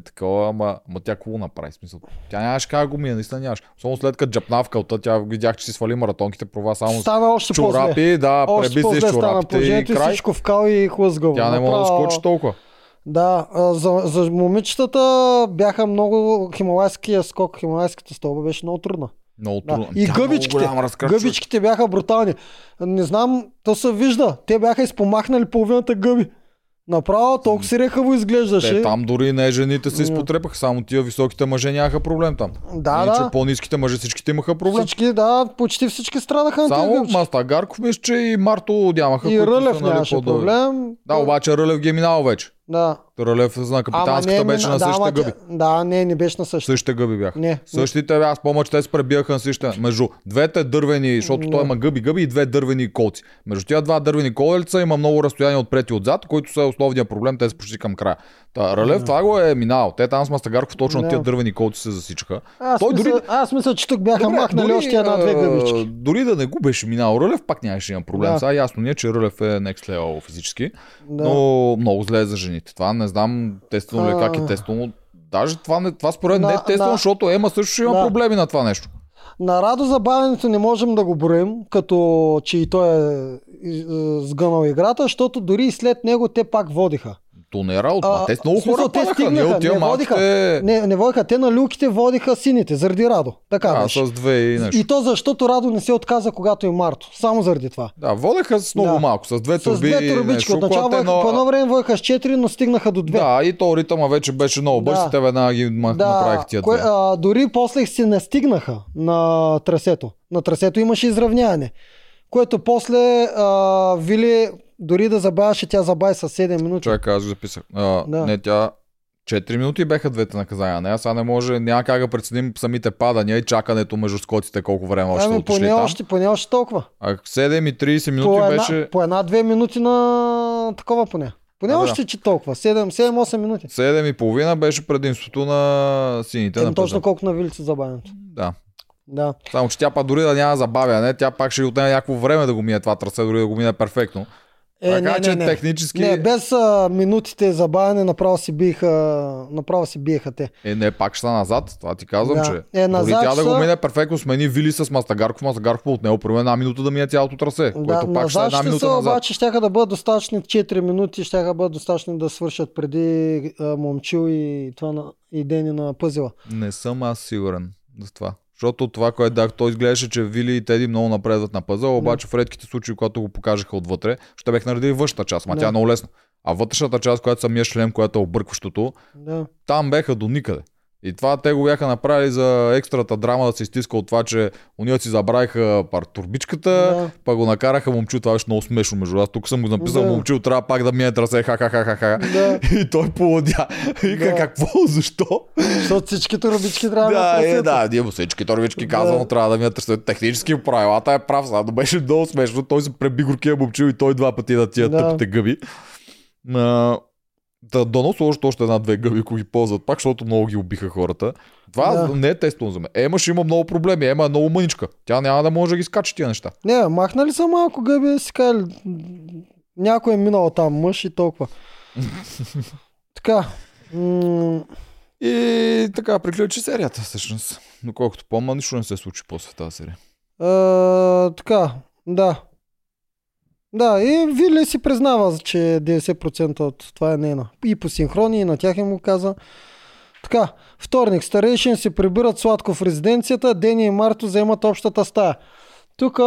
такова, ама, ама тя какво направи? Смисъл, тя нямаше как да го мие, наистина нямаше. Само след като джапна в кълта, тя видях, че си свали маратонките, прова само с стана още по-зле. чорапи, да, Още преби се по-зле чорапите и край. всичко в кал и хлъзгаво. Тя не може да скочи толкова. Да, за, за момичетата бяха много хималайския скок, хималайската стълба беше много трудна. Много Да. трудно. И Тя много гъбичките, гъбичките бяха брутални. Не знам, то се вижда. Те бяха изпомахнали половината гъби. Направо толкова си рехаво изглеждаше. Те там дори не жените се изпотрепаха, само тия високите мъже нямаха проблем там. Да, Иначе да. по-ниските мъже всичките имаха проблем. Всички, да, почти всички страдаха на Само гъбички. Мастагарков мисля, че и Марто нямаха. И Рълев нали, нямаше проблем. Да, обаче Рълев ги е минал вече. Да. Рълев на капитанската не, беше мина- на да, същите гъби. Да, не, не беше на същите. Същите гъби бяха. Не. Същите, аз помня, че те се пребияха на същите. Между двете дървени, защото Не. той има гъби, гъби и две дървени колци. Между тия два дървени колелца има много разстояние отпред и отзад, които са основния проблем, те са почти към края. Та, Рълев това го е минал. Те там с Мастагарков точно Да. тия дървени колци се засичаха. Аз, Той мисля, дори- аз мисля, че тук бяха махнали още една-две гъбички. Дори да не го беше минал Рълев, пак нямаше да има проблем. Да. Сега ясно ни е, че Рълев е next level физически, Да. но много зле е за жените. Това не знам тествано ли как е тествано. Даже това, не, това според мен не е На- тествано, на- защото Ема също има Да. проблеми на това нещо. На Радо забавянето не можем да го броим, като че и той е е, сгънал играта, защото дори и след него те пак водиха. То не е. А, А, те с много смисъл, хора те падаха. Стигнаха, от тия не водиха. малките... Не, не водиха, те на люките водиха сините, заради Радо. Така Да, беше. с две и нещо. И то защото Радо не се отказа, когато и Марто. Само заради това. Да, водеха с много Да. малко, с две С турби две и турбички. Отначало едно- по едно време водеха с 4, но стигнаха до 2. Да, и то ритъма вече беше много бърз Да. и те веднага ги ма- направиха тия кое, две. а, дори после си не стигнаха на трасето. На трасето имаше изравняване. Което после а, Вили дори да забавяше, тя забави с 7 минути. Чакай, аз го записах. А, Да. Не, тя 4 минути беха двете наказания. Не, сега не може, няма как да преценим самите падания и чакането между скотите колко време още са ами отишли поне там. още, поне още толкова. А 7 и 30 минути По една, беше... по една-две минути на такова поне. Поне Да, да. още, че толкова. 7-8 минути. 7 и половина беше предимството на сините Еми, на точно колко на Вилица забавянето. Да. Да. Само, че тя па дори да няма забавяне, тя пак ще отнеме някакво време да го мине това трасе, дори да го мине перфектно. Е, така не, че не, не. технически... Не, без а, минутите забавяне направо си биеха, направо си биеха те. Е, не, пак ще назад. Това ти казвам, Да. че. Е, дори назад тя да го мине перфектно, смени Вили с Мастагарков, Мастагарков от него примерно една минута да мине цялото трасе, Да, което пак ще е една минута са, назад. обаче ще да бъдат достатъчни 4 минути, ще да бъдат достатъчни да свършат преди а, Момчил и, това на, и Дени на пъзела. Не съм аз сигурен за това. Защото това, което дах, той изглеждаше, че Вили и Теди много напредват на пъзъл, обаче в редките случаи, когато го покажеха отвътре, ще бех наредили външната част, ма тя е много лесна. А вътрешната част, която самия шлем, която е объркващото, Да. там беха до никъде. И това те го бяха направили за екстрата драма да се изтиска от това, че уния си забравиха пар турбичката, Да. па го накараха момчил, това беше много смешно между аз. Тук съм го написал, Да. момчил трябва пак да мине трасе, ха ха ха ха ха. Да. И той полудя. И Да. какво? Защо? Защото всички турбички трябва да, Да, е, да, ние всички торбички казвам, Да. трябва да минат трасе. Технически правилата е прав, сега, но беше много смешно. Той се преби горкия момчил и той два пъти на тия Да. тъпите гъби. Да, дано сложат още една-две гъби, ако ги ползват пак, защото много ги убиха хората. Това Да. не е тествано за мен. Ема ще има много проблеми. Ема е много мъничка. Тя няма да може да ги скача тия неща. Не, махнали са малко гъби, си казали, някой е минал там мъж и толкова. така. М- И така, приключи серията всъщност. Но колкото помня, нищо не се случи после тази серия. А, така, да. Да, и Вили си признава, че 90% от това е нейна. И по синхрони, и на тях им го каза. Така, вторник. Старейшин се прибират сладко в резиденцията, Дени и Марто вземат общата стая. Тук,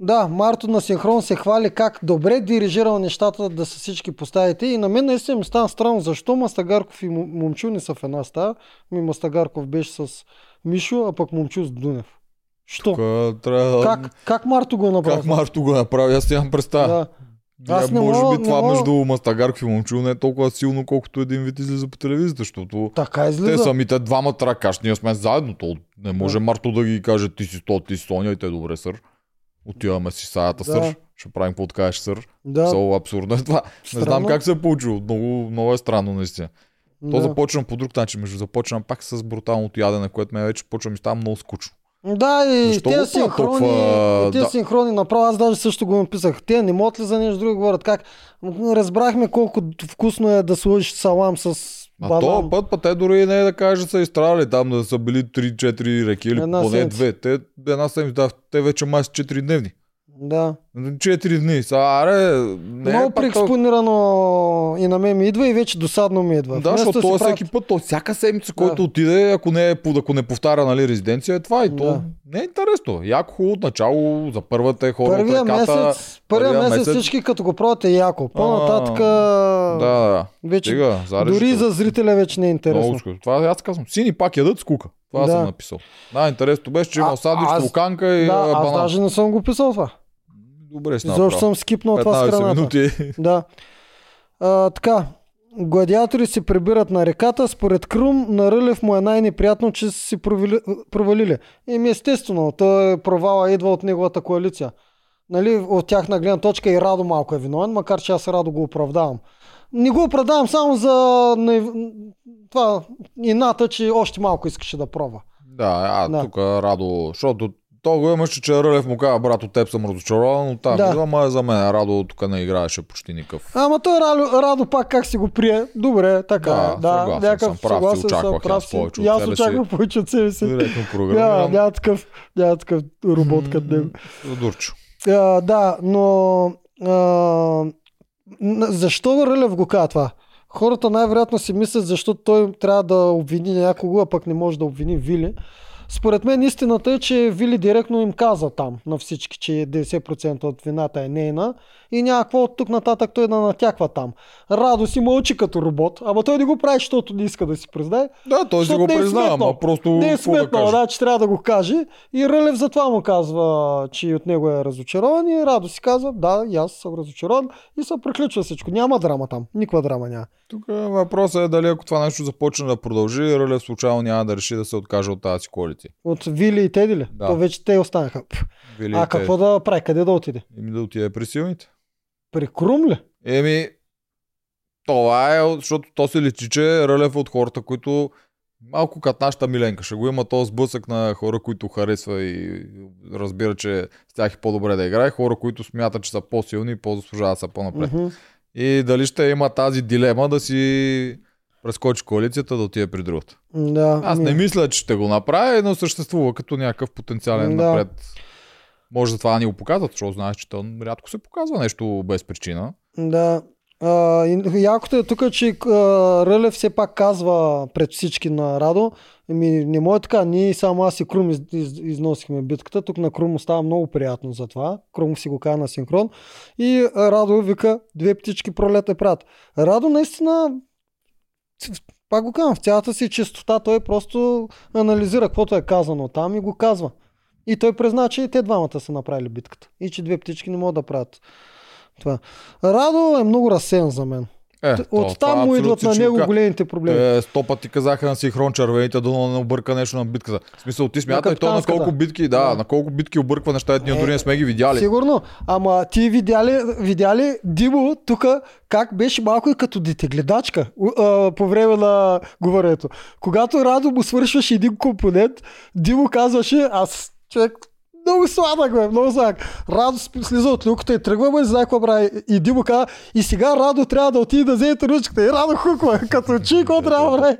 да, Марто на синхрон се хвали как добре дирижирал нещата да са всички поставите и на мен наистина ми стана странно защо Мастагарков и Мо- Момчу не са в една стая. Ми Мастагарков беше с Мишо, а пък Момчу с Дунев. Що? Тук трябва да... Как, как Марто го направи? Как Марто го направи? Аз нямам представа. Да. Аз не може мога- би не това мога- между Мастагарков и Момчу не е толкова силно, колкото един вид излиза по телевизията, защото Така те излиза. самите двамата тракаш, ние сме заедно, то не може Марто да ги каже ти си 100, ти си Соня и те добре сър. Отиваме си саята Да. сър, ще правим какво да кажеш сър. Да, Много абсурдно е това. Не знам Странно. как се е получило, много, много е странно наистина. То да. започвам по друг начин, между започвам пак с бруталното ядене, което ме вече почва ми става много скучно. Да, и Защо правят синхрони, толкова- тези да. синхрони направо, аз даже също го написах. Те не могат ли за нещо друго говорят? Как? Разбрахме колко вкусно е да сложиш салам с А то път, път те дори не е да кажа, са изстрадали там да са били 3-4 реки или Една поне седмица. две. Те, една седмица, да, те вече май са 4 дневни. Да. 4 дни. Са, аре, не Много е пак толкова- преекспонирано и на мен ми идва и вече досадно ми идва. Да, защото то е правят- всеки път, то всяка седмица, който Да. отиде, ако не, е, ако не повтаря нали, резиденция, е това и то Да. не е интересно. Яко хубаво от начало, за първата е хора Първия от ръката. месец, първия първия месец, месец- всички като го пробват е яко. По-нататък Да, да. вече зарежда дори за зрителя вече не е интересно. Много. Това аз казвам. Сини пак ядат скука. Това Да. съм написал. Да, интересното беше, че има сандвич, аз- луканка и Да, аз банан. даже не съм го писал това. Добре си направил. съм скипнал това с 15 храната. минути. Да. А, така. Гладиатори се прибират на реката. Според Крум на Рълев му е най-неприятно, че са си провали, провалили. Еми естествено, той провала идва от неговата коалиция. Нали, от тяхна гледна точка и Радо малко е виновен, макар че аз Радо го оправдавам. Не го оправдавам само за това ината, че още малко искаше да пробва. Да, а Да. тук Радо, защото то го имаше, че Рълев му каза, брат, от теб съм разочарован, но там Да. идва, ма за мен Радо тук не играеше почти никакъв. Ама той Радо, Радо пак как си го прие. Добре, така Да, е. Да, съгласен някакъв съм, прав съгласен очаквах прав аз повече от аз очаквам повече от себе си. Директно Няма, програмиран. няма такъв, няма такъв робот като него. Дурчо. А, да, но а, защо Рълев го каза това? Хората най-вероятно си мислят, защо той трябва да обвини някого, а пък не може да обвини Вили. Според мен истината е, че Вили директно им каза там на всички, че 90% от вината е нейна и няма какво от тук нататък той да натяква там. Радо си мълчи като робот, ама той не го прави, защото не иска да си признае. Да, той си го е признава, ама просто Не е да сметнал, каже? да, че трябва да го каже. И Рълев затова му казва, че от него е разочарован. И Радо си казва, да, и аз съм разочарован. И се приключва всичко. Няма драма там. Никаква драма няма. Тук въпросът е дали ако това нещо започне да продължи, Рълев случайно няма да реши да се откаже от тази коалиция. От Вили и Теди ли? Да. То вече те останаха. Вили А какво да прави? Къде да отиде? Еми да отиде при силните. При Крум ли? Еми, това е, защото то се личи, че Рълев е от хората, които малко като нашата Миленка. Ще го има този сблъсък на хора, които харесва и разбира, че с тях е по-добре да играе. Хора, които смятат, че са по-силни и по-заслужават са по-напред. Мгм. И дали ще има тази дилема да си прескочи коалицията да отиде при другата. Да. Аз не мисля, че ще го направи, но съществува като някакъв потенциален Да. напред. Може за това да ни го показват, защото знаеш, че то рядко се показва нещо без причина. Да. А, якото е тук, че а, Рълев все пак казва пред всички на Радо, Еми, не може така, ние само аз и Крум из, из, износихме битката, тук на Крум става много приятно за това, Крум си го каза на синхрон и а, Радо вика, две птички пролета прат. Радо наистина, пак го казвам, в цялата си чистота той просто анализира каквото е казано там и го казва. И той призна, че и те двамата са направили битката. И че две птички не могат да правят това. Радо е много разсеян за мен. Е, От там му идват на него големите проблеми. Те сто пъти казаха на синхрон червените да не обърка нещо на битката. В смисъл, ти смятай той на колко битки, да, Да. на колко битки обърква неща, ние Е, дори не сме ги видяли. Сигурно. Ама ти видяли, видяли Димо тук как беше малко и като детегледачка у- а, по време на говоренето. Когато Радо му свършваше един компонент, Димо казваше, аз човек Много сладък, бе, много сладък. Радо слиза от люката и тръгва, бе, знае какво прави. И Димо каза, и сега Радо трябва да отиде да вземе ръчката. И Радо хуква, като чуи какво трябва да прави.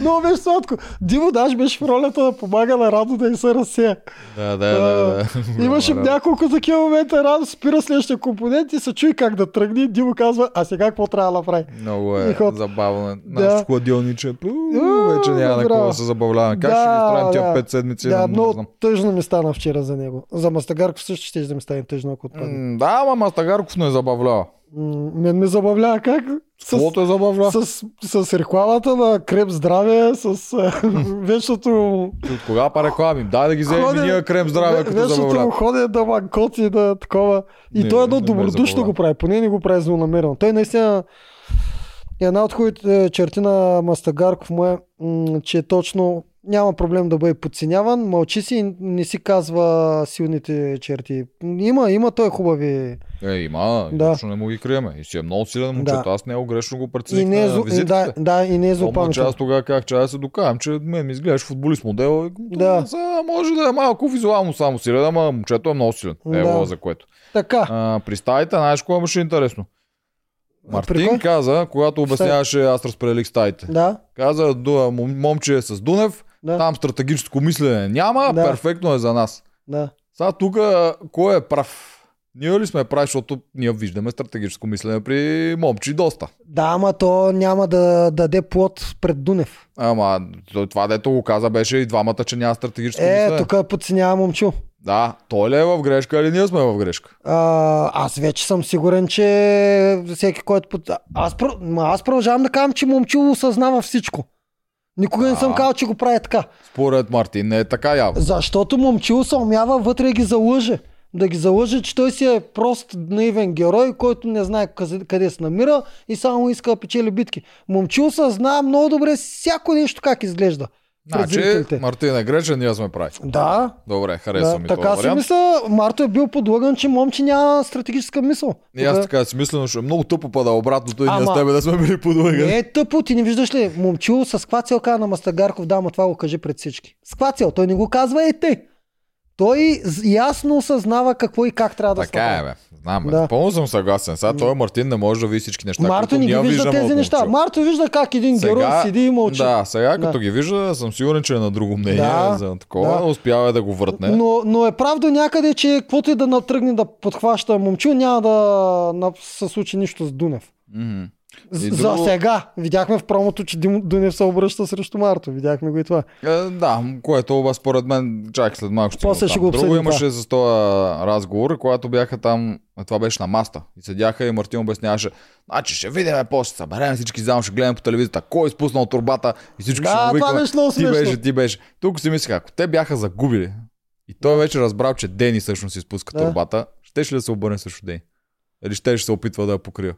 Много беше сладко. Димо даже беше в ролята да помага на Радо да и се разсея. Да, да, да. да. Имаше няколко такива момента. Радо спира следващия компонент и се чуи как да тръгне. Димо казва, а сега какво трябва да направи? Много е забавно. Нашето хладилниче. Вече няма на какво да се забавляваме. Как ще ги строим тия да. 5 седмици? Да, много тъжно ми стана вчера за него. За Мастагарков също ще да ми стане тъжно, ако отпадне. М, Да, ама Мастагарков не забавлява. М, Мен ме забавлява как с, Каквото е забавлява? с, с рекламата на крем здраве, с вечното От кога па реклами? Дай да ги вземем Ходи- ние крем здраве, като вечното забавлява. ходи да манкоти да такова. И Не, той едно не добродушно го прави, поне не го прави злонамерено. Той наистина една от хубавите черти на Мастагарков му е, че точно няма проблем да бъде подценяван, мълчи си и не си казва силните черти. Има, има той хубави. Е, има, Да. точно не му ги криеме. И си е много силен момчето. Да. Аз него грешно го И прецених не е, на визитките. да, да, и не е Помня, че аз тогава как че да се докажем, че мен ми изглеждаш футболист модел. И, Да. Сега може да е малко визуално само силен, ама момчето е много силен. Е, Да. за което. Така. А, при стаите, знаеш кое беше интересно? Мартин каза, когато обясняваше, аз разпределих стаите. Да, Каза, момче е с Дунев, да, там стратегическо мислене няма, Да. перфектно е за нас. да. Сега тук кой е прав? Ние ли сме прави, защото ние виждаме стратегическо мислене при момчи доста. Да, ама то няма да даде плод пред Дунев. Ама то- това дето го каза беше и двамата, че няма стратегическо Е, мислене. тук подценява момчу. Да, той ли е в грешка или ние сме в грешка? А, аз вече съм сигурен, че всеки, който... Под... Аз, аз продължавам да казвам, че момчу осъзнава всичко. Никога не съм казал, че го прави така. Според Мартин не е така явно. Защото момчил умява вътре ги залъже. Да ги залъже, че той си е прост наивен герой, който не знае къде, къде се намира и само иска да печели битки. Момчил се знае много добре всяко нещо как изглежда. Значи, зрителите. Мартин е грешен, ние сме прави. Да, Добре, харесва да ми така този си вариант. мисля. Марто е бил подлъган, че момче няма стратегическа мисъл. И аз така си мисля, но ще е много тъпо пада обратното и ние Ама- с тебе да сме били подлъгани. Не е тъпо, ти не виждаш ли? Момчил с каква цел на Мастагарков, да, ма това го кажи пред всички. С каква цел? Той не го казва е те. Той ясно осъзнава какво и как трябва да Така е, направи. бе. Знам, бе. Да. Пълно съм съгласен. Сега той Мартин не може да види всички неща. Марто не ги вижда тези неща. Марто вижда как един герой седи и мълчи. Да, сега като Да. ги вижда, съм сигурен, че е на друго мнение Да, за такова. да. Успява да го въртне. Но, но е правда някъде, че каквото и да натръгне да подхваща момчил, няма да се случи нищо с Дунев. Мгм. И За друго- сега. Видяхме в промото, че Дим- Дунев се обръща срещу Марто. Видяхме го и това. Е, да, което обаче според мен, чак след малко ще После ще го Друго обсъдим, имаше за този разговор, когато бяха там, това беше на маста. И седяха и Мартин обясняваше, значи ще видим, после съберем всички заедно, ще гледаме по телевизията, кой е изпуснал турбата и всички Да, ще му това викаме, беше много ти беше, ти беше. Тук си мислех, ако те бяха загубили и той вече разбрал, че Дени всъщност изпуска Да. турбата, ще ли да се обърне срещу Дени? Или ще ще се опитва да я покрие?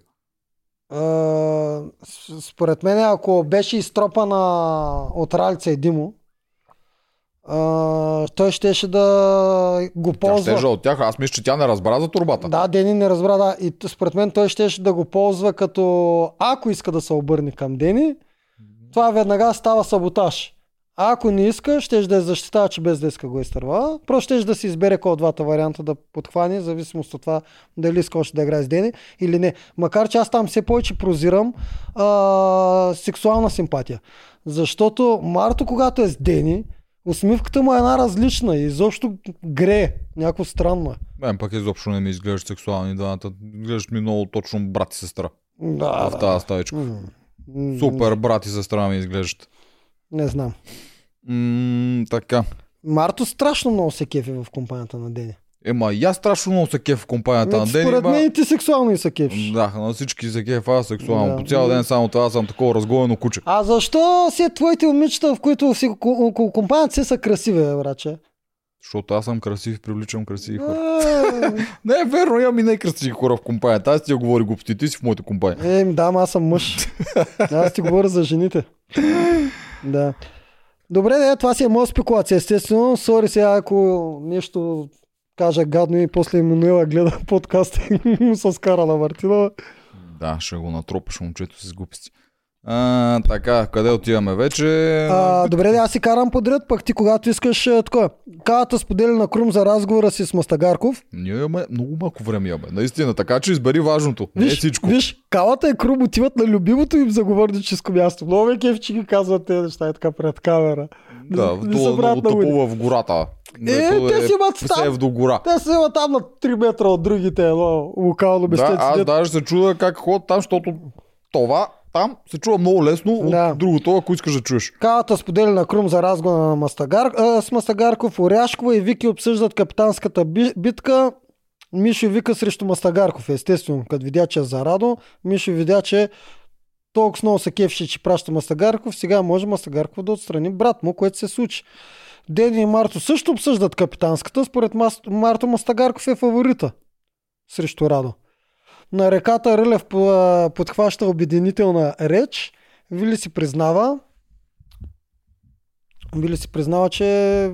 Според мен, ако беше изтропана от Ралица и Димо, а, той щеше да го Тя ползва. ще от тях. Аз мисля, че тя не разбра за турбата. Да, Дени не разбра, да. И според мен той щеше да го ползва като ако иска да се обърне към Дени, това веднага става саботаж. А ако не иска, ще да я защитава, че без да иска го изтърва. Просто ще да си избере кой от двата варианта да подхване, в зависимост от това дали иска още да играе с Дени или не. Макар че аз там все повече прозирам а, сексуална симпатия. Защото Марто, когато е с Дени, усмивката му е една различна и изобщо грее. Някакво странно е. Мен пък изобщо не ми изглеждат сексуални двамата. Изглеждат ми много точно брат и сестра. Да, в да. тази. М, м, Супер брат и сестра ми изглеждат. Не знам. М, така. Марто страшно много се кефи в компанията на Дени. Ема и аз страшно много се кеф в компанията на Значи, Дени. според мен и ти сексуално и се кефиш. Да, на всички се кеф, аз сексуално. Да. По цял ден само това съм такова разгонено куче. А защо си твоите момичета, в които си около компанията си са красиви, бе, браче? Защото аз съм красив привличам красиви хора. Не е верно, имам и не-красиви хора в компанията. Аз ти я говори глупости, ти си в моята компания. Еми, да, аз съм мъж. Аз ти говоря за жените. Да. Добре, да, това си е моя спекулация. Естествено, сори сега, ако нещо кажа гадно и после Емануела гледа подкаст скара на Мартинова. Да, ще го натропаш момчето с глупости. А, така, къде отиваме вече? А, добре, аз си карам подред, пък ти когато искаш а, такова. Калата сподели на Крум за разговора си с Мастагарков. Ние имаме много малко време имаме. Наистина, така че избери важното. не Виж, всичко. виж, Калата и Крум отиват на любимото им заговорническо място. Много ме кеф, че ги казват тези неща е така пред камера. да, не правят много тъпо в гората. Е, те си имат став. Псевдогора. Те са има там на 3 метра от другите, едно локално месте. Да, аз даже се чуда как ходят там, защото това там се чува много лесно Да. от другото, ако искаш да чуеш. Калата сподели на Крум за разговора на Мастагар, а, с Мастагарков, Оряшкова и Вики обсъждат капитанската би, битка. Мишо вика срещу Мастагарков, естествено. Като видя, че е за Радо, Мишо видя, че толкова много се кефши, че праща Мастагарков, сега може Мастагарков да отстрани брат му, което се случи. Дени и Марто също обсъждат капитанската. Според Марто Мастагарков е фаворита срещу Радо. На реката Рълев подхваща обединителна реч. Вили си признава, Вили си признава, че,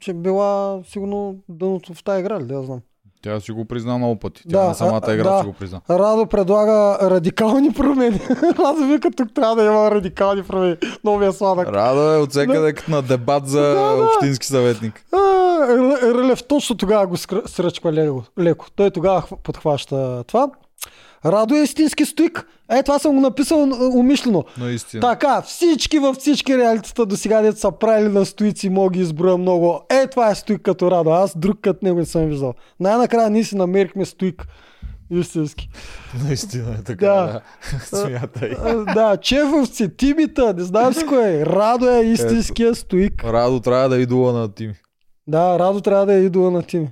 че била сигурно дъното в тази игра, да я знам. Тя си го призна много пъти. Тя Да, на самата игра да. си го призна. Радо предлага радикални промени. Радо вика, тук трябва да има радикални промени. Е сладък. Рада е от всекъде като на дебат за Да, да. общински съветник. А, Р- Рълев точно тогава го сръчва леко. Той тогава хв- подхваща това. Радо е истински стоик. Е, това съм го написал а, умишлено. Наистина. Така, всички във всички реалитета до сега дето са правили на стоици, мога ги изброя много. Е, това е стоик като Радо. Аз друг като него не съм виждал. Най-накрая ние си намерихме стоик. Истински. Наистина е така. Да. Да. Смятай. Да, чефовци, тимита, не знам си кой е. Радо е истинския стоик. Радо трябва да идола на Тими. Да, Радо трябва да е идола на тими.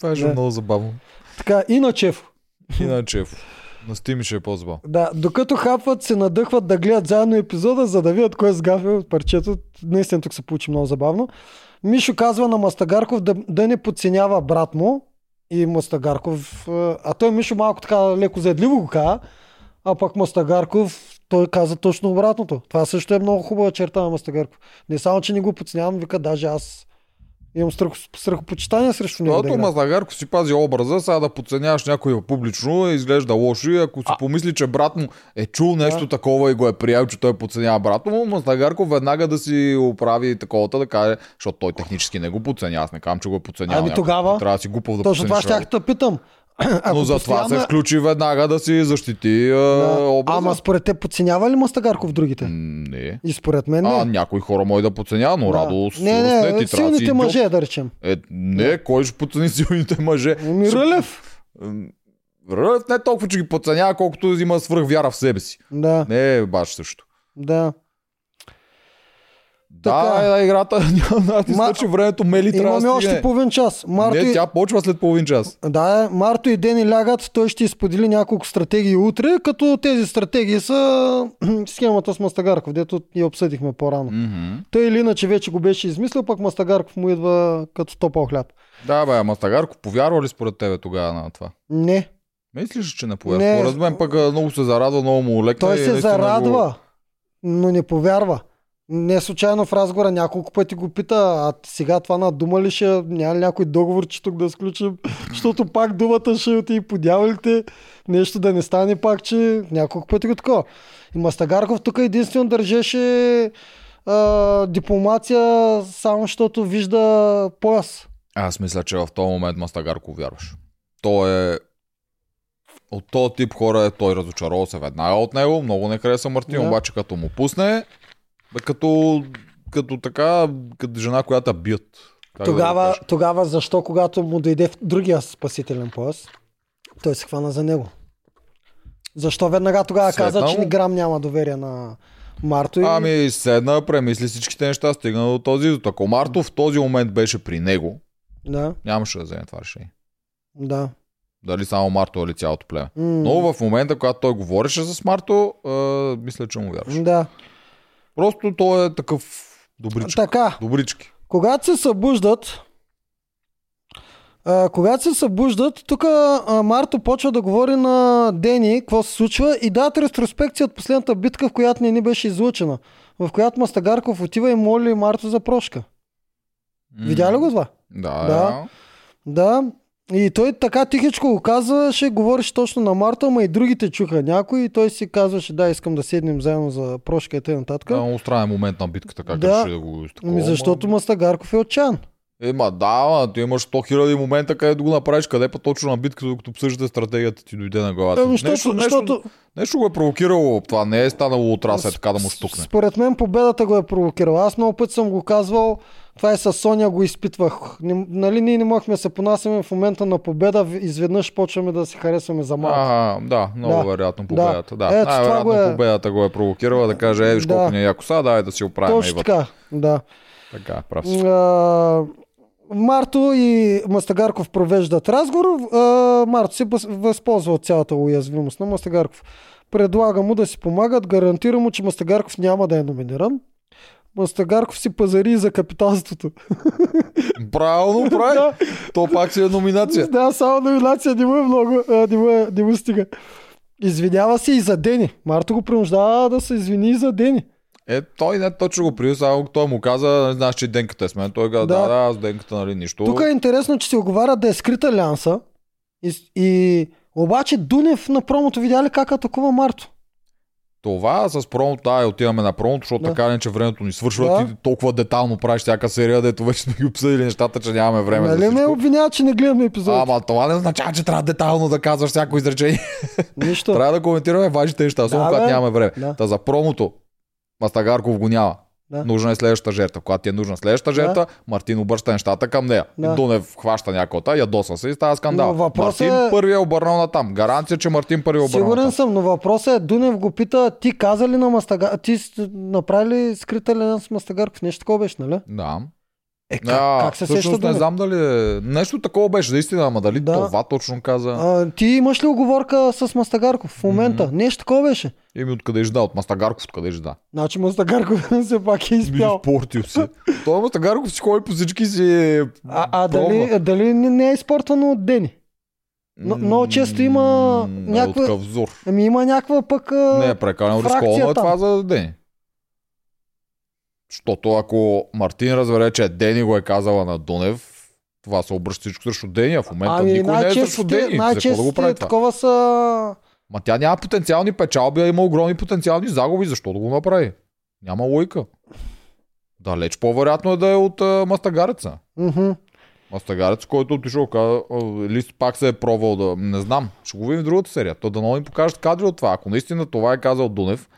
Това е Да. много забавно. Така, и на Чефо. Иначе на Стими ще е по-забавно. Да, докато хапват, се надъхват да гледат заедно епизода, за да видят кой е сгафил парчето. Наистина тук се получи много забавно. Мишо казва на Мастагарков да, да не подценява брат му. И Мастагарков, а той Мишо малко така леко заедливо го каза, а пък Мастагарков, той каза точно обратното. Това също е много хубава черта на Мастагарков. Не само, че не го подценявам, вика, даже аз имам страх, страхопочитание срещу него. Да Защото. Мазагарко си пази образа, сега да подценяваш някой публично, изглежда лошо и ако си А- помисли, че брат му е чул нещо такова и го е приял, че той подценява брат му, Мазагарко веднага да си оправи таковата да каже, защото той технически не го подценява. Аз не казвам, че го е подценял. Ами някой. тогава- Трябва да си глупав да Точно това щях да питам. Ако Но затова постоянно се е- включи веднага да си защити а, Да. образа. Ама според те подценява ли Мастагарков другите? Не. И според мен не. А, някои хора може да подценява, но Да. Радо с Не, не, да си силните идиот. мъже, да речем. Е, не, кой ще подцени силните мъже? Ами Ще- Рълев. Рълев не толкова, че ги подценява, колкото има свръх вяра в себе си. Да, Не е баш също. да. Да, Така. е, играта няма да Ма- времето, мели трябва Имаме да още стигне. половин час. Марто Не, и... тя почва след половин час. Да, Марто и Дени лягат, той ще изподели няколко стратегии утре, като тези стратегии са схемата с Мастагарков, дето я обсъдихме по-рано. Мгм. Той или иначе вече го беше измислил, пък Мастагарков му идва като топъл хляб. Да, бе, ама Стагарко повярва ли според тебе тогава на това? Не, Мислиш, че не повярва? Не. Според мен пък много се зарадва, много му лекна. той се зарадва, Го... но не повярва. Не случайно в разговора няколко пъти го пита, а сега това на дума ли ще, няма ли някой договор, че тук да сключим, защото пак думата ще отиде по дяволите, нещо да не стане пак, че няколко пъти го такова. И Мастагарков тук единствено държеше а, дипломация, само защото вижда пояс. Аз мисля, че в този момент Мастагарко вярваш. Той е от този тип хора е той разочарова се веднага от него, много не хареса Мартин, Да. обаче като му пусне, като, като така, като жена, която бият. Как да Тогава, тогава защо, когато му дойде в другия спасителен пояс, той се хвана за него? Защо веднага тогава Светна каза, че ни грам няма доверие на Марто? И... Ами седна, премисли всичките неща, стигна до този. Ако Марто в този момент беше при него, Да, нямаше да вземе това решение. да. Дали само Марто или цялото племе. М, Но в момента, когато той говореше с Марто, а, мисля, че му вярваше. Да. Просто той е такъв добрички. Така, Добрички. когато се събуждат, а, когато се събуждат, тук Марто почва да говори на Дени какво се случва и дадат ретроспекция от последната битка, в която не ни беше излучена. В която Мастагарков отива и моли Марто за прошка. Видя ли го това? Да, Да. да. Да. И той така тихичко го казваше, говореше точно на Марта, ама и другите чуха някой и той си казваше, да, искам да седнем заедно за прошка и т.н. Да, много странен момент на битката, как Да. да го изтакова, Ами ама- защото Мастагарков е отчаян. Ема да, ма, ти имаш 100 хиляди момента, където го направиш, къде па точно на битката, докато обсъждате стратегията ти дойде на главата. Защото, нещо, нещо, защото нещо го е провокирало, това не е станало от раз е така да му с- штукне. Според мен победата го е провокирала. Аз много пъти съм го казвал, това е с Соня го изпитвах. Не, нали, ние не можехме да се понасяме в момента на победа, изведнъж почваме да се харесваме за малко. Ага, да, много Да. вероятно Да. победата. Да, Ето, това най-вероятно го е- победата го е провокирала да каже, е, виж Да. колко ни е яко са, давай да си оправим Точно така, да. Така, прав си. А, Марто и Мастагарков провеждат разговор. А, Марто се въз- възползва от цялата уязвимост на Мастагарков. Предлага му да си помагат, гарантира му, че Мастагарков няма да е номиниран. Мастагарков си пазари за капиталството. Правилно прави. Да. То пак си е номинация. Да, само номинация не му е много, а, не му, е, не му стига. Извинява се и за Дени. Марто го принуждава да се извини и за Дени. Е, той не точно го при, само той му каза, не знаеш, че Денката е с мен. Той каза, Да. да, да, аз Денката, нали, нищо. Тук е интересно, че се оговаря да е скрита лянса. И, и обаче Дунев на промото видя ли как атакува Марто? Това с промото, да, отиваме на промото, защото Да. така не, че времето ни свършва. Да. Ти толкова детално правиш всяка серия, дето вече сме ги обсъдили нещата, че нямаме време нали ме обвинява, че не гледаме епизод? Ама това не означава, че трябва детайлно да казваш всяко изречение. Нищо. трябва да коментираме важните неща, особено Да, когато нямаме време. Да. Та за промото, Мастагарков го няма. Да. Нужна е следващата жертва. Когато ти е нужна следващата жертва, Мартин обръща нещата към нея. Да. Дунев хваща някота, ядоса се и става скандал. Но Мартин е- първи е обърнал на там. Гаранция, че Мартин първи е обърнал на Сигурен там. съм, но въпросът е, Дунев го пита, ти каза ли на Мастагарков, ти направи ли скрита лянса с Мастагарков? Нещо такова беше, нали? Да. Е, как, Да, как се всъщност сеща не знам дали е... Нещо такова беше наистина, ама дали Да. това точно каза. А, ти имаш ли оговорка с Мастагарков в момента? Мгм. Нещо такова беше. Еми откъде е жда? От Мастагарков откъде е жда? Значи Мастагарков все пак е изпял. Изпортил се. Той Мастагарков си ходи по всички си А, а дали, дали не, не е изпортвано от Дени? но- много често има М, някаква-. Ами има някаква пък... а, Не е прекалено рисковано е това за Дени. Защото ако Мартин разбере, че Дени го е казала на Дунев, това се обръща всичко срещу Дени, а в момента Ами никой не е срещу Дени. Защо да го прави това? такова са... Ма тя няма потенциални печалби, а има огромни потенциални загуби. Защо да го направи? Няма лойка. Далеч по-вероятно е да е от а, Мастагареца. Мгм. Мастагарец, който отишъл, каза, или пак се е пробвал да... Не знам, ще го видим в другата серия. То да ни покажат кадри от това. Ако наистина това е казал Дунев,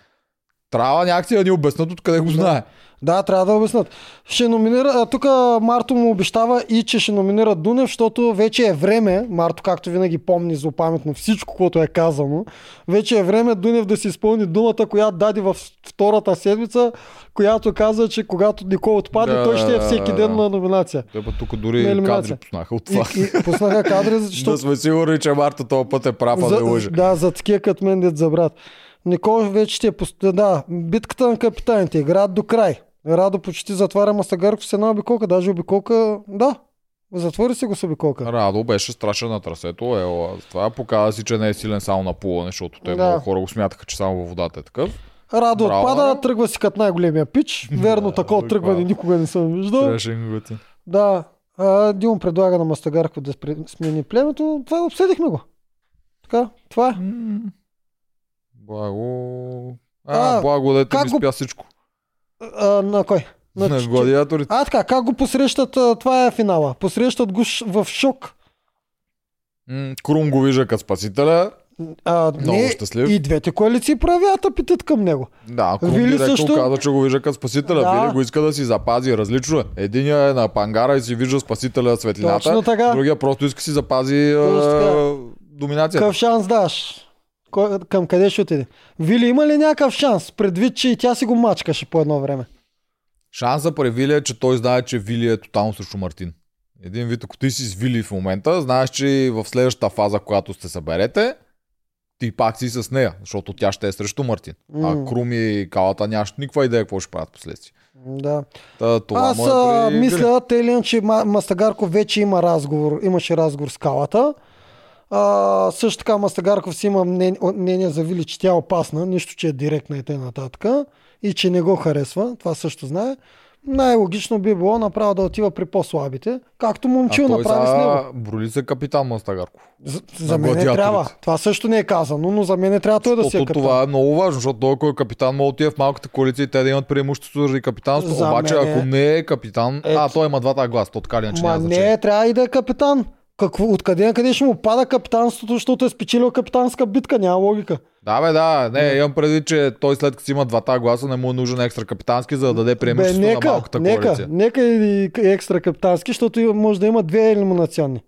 трябва някакси да ни обяснат откъде го знае. Да, трябва да обяснат. Ще номинира, тук Марто му обещава и че ще номинира Дунев, защото вече е време, Марто както винаги помни злопаметно всичко, което е казано, вече е време Дунев да си изпълни думата, която даде във втората седмица, която каза, че когато Никол отпадне, Да, той ще е всеки ден на номинация. Пък тук дори кадри пуснаха от това. И, и пуснаха кадри, защото Да сме сигурни, че Марта този път е прав, а не лъже. да, за такива като мен дет за брат. Никол вече ще е. Да, битката на капитаните играят до край. Радо почти затваря Мастагарков с една обиколка, даже обиколка, да, затвори се го с обиколка. Радо беше страшен на трасето. Ела, това показва си, че не е силен само на плуване, защото те Да. много хора го смятаха, че само във водата е такъв. Радо Браво, отпада, тръгва си като най-големия пич. Верно, Да, такова тръгване никога не съм виждал. Страшен. Да, а, Димон предлага на Мастагарков да смени племето. Това обсъдихме го. Така, това е. Благо... А, А, благо да ми го- спя всичко. А, на кой? На, Ч- гладиаторите. А, така, как го посрещат, това е финала. Посрещат го ш- в шок. М, Крум го вижда като спасителя. А, Много не, щастлив. И двете коалиции правят апетит към него. Да, Крум Вили директно също- каза, че го вижда като спасителя. Да. Вили го иска да си запази. Различно е. Единия е на пангара и си вижда спасителя светлината. Точно така. Другия просто иска си запази така. доминацията. Какъв шанс даш? Кой, към къде ще отиде? Вили има ли някакъв шанс? Предвид, че и тя си го мачкаше по едно време. Шанса при Вили е, че той знае, че Вили е тотално срещу Мартин. Един вид, ако ти си с Вили в момента, знаеш, че в следващата фаза, когато сте съберете, ти пак си с нея, защото тя ще е срещу Мартин. М. А Крум и Калата нямаш никаква идея какво ще правят последствие. Да. Та, това Аз е при мисля, Тейлин, че Ма- Мастагарков вече има разговор, имаше разговор с Калата. А, също така Мастагарков си има мнение, мнение за Вили, че тя е опасна, нищо, че е директна и т.н. нататък. И че не го харесва, това също знае. най-логично би било направо да отива при по-слабите, както момчил направи с сега него. броли се капитан Мастагарков. За, за мен трябва. Това също не е казано, но за мен не трябва той да си е капитан. това е много важно, защото той, кой е капитан, може да отиде в малката коалиция и те да имат преимущество заради капитанство. За Обаче, мен е- ако не е капитан, Ето. а той има двата гласа, то така ли иначе Ма не, трябва и да е капитан. Какво, откъде на къде ще му пада капитанството, защото е спечелил капитанска битка? Няма логика. Да, бе, да, не, имам преди, че той след като си има двата гласа, не му е нужен екстра капитански, за да даде преимущество на малката нека, коалиция. нека и екстра капитански, защото може да има две елиминационни.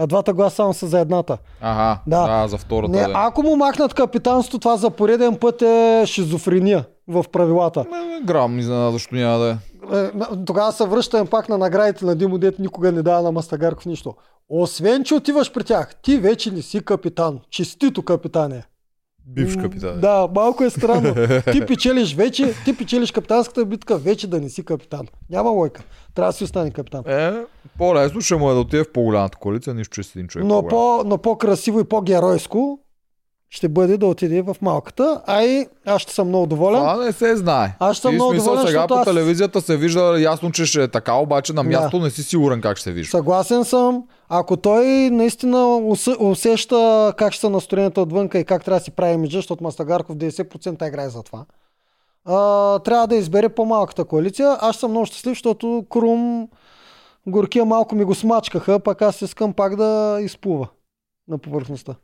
А двата гласа само са за едната. Ага, Да. да, за втората. Не, да. ако му махнат капитанството, това за пореден път е шизофрения в правилата. Ме, Грам изненадващо няма да е. Е, Тогава се връщаме пак на наградите на Димо, дет никога не дава на Мастагарков нищо. Освен, че отиваш при тях, ти вече не си капитан. Честито капитане. Бивш капитан. Да, малко е странно. ти печелиш вече, ти печелиш капитанската битка, вече да не си капитан. Няма лойка. Трябва да си остане капитан. Е, по-лесно ще му е да отиде в по-голямата коалиция, нищо че си един човек. Но, по, но по-красиво и по-геройско ще бъде да отиде в малката. А и аз ще съм много доволен. Това не се знае. Аз ще съм много смисъл, доволен, сега по аз- телевизията се вижда ясно, че ще е така, обаче на Да. място не си сигурен как ще се вижда. Съгласен съм. Ако той наистина усе- усеща как ще са настроенията отвънка и как трябва да си прави имиджа, защото Мастагарков 90% играе за това, а, трябва да избере по-малката коалиция. Аз съм много щастлив, защото Крум горкия малко ми го смачкаха, пък аз искам пак да изплува на повърхността.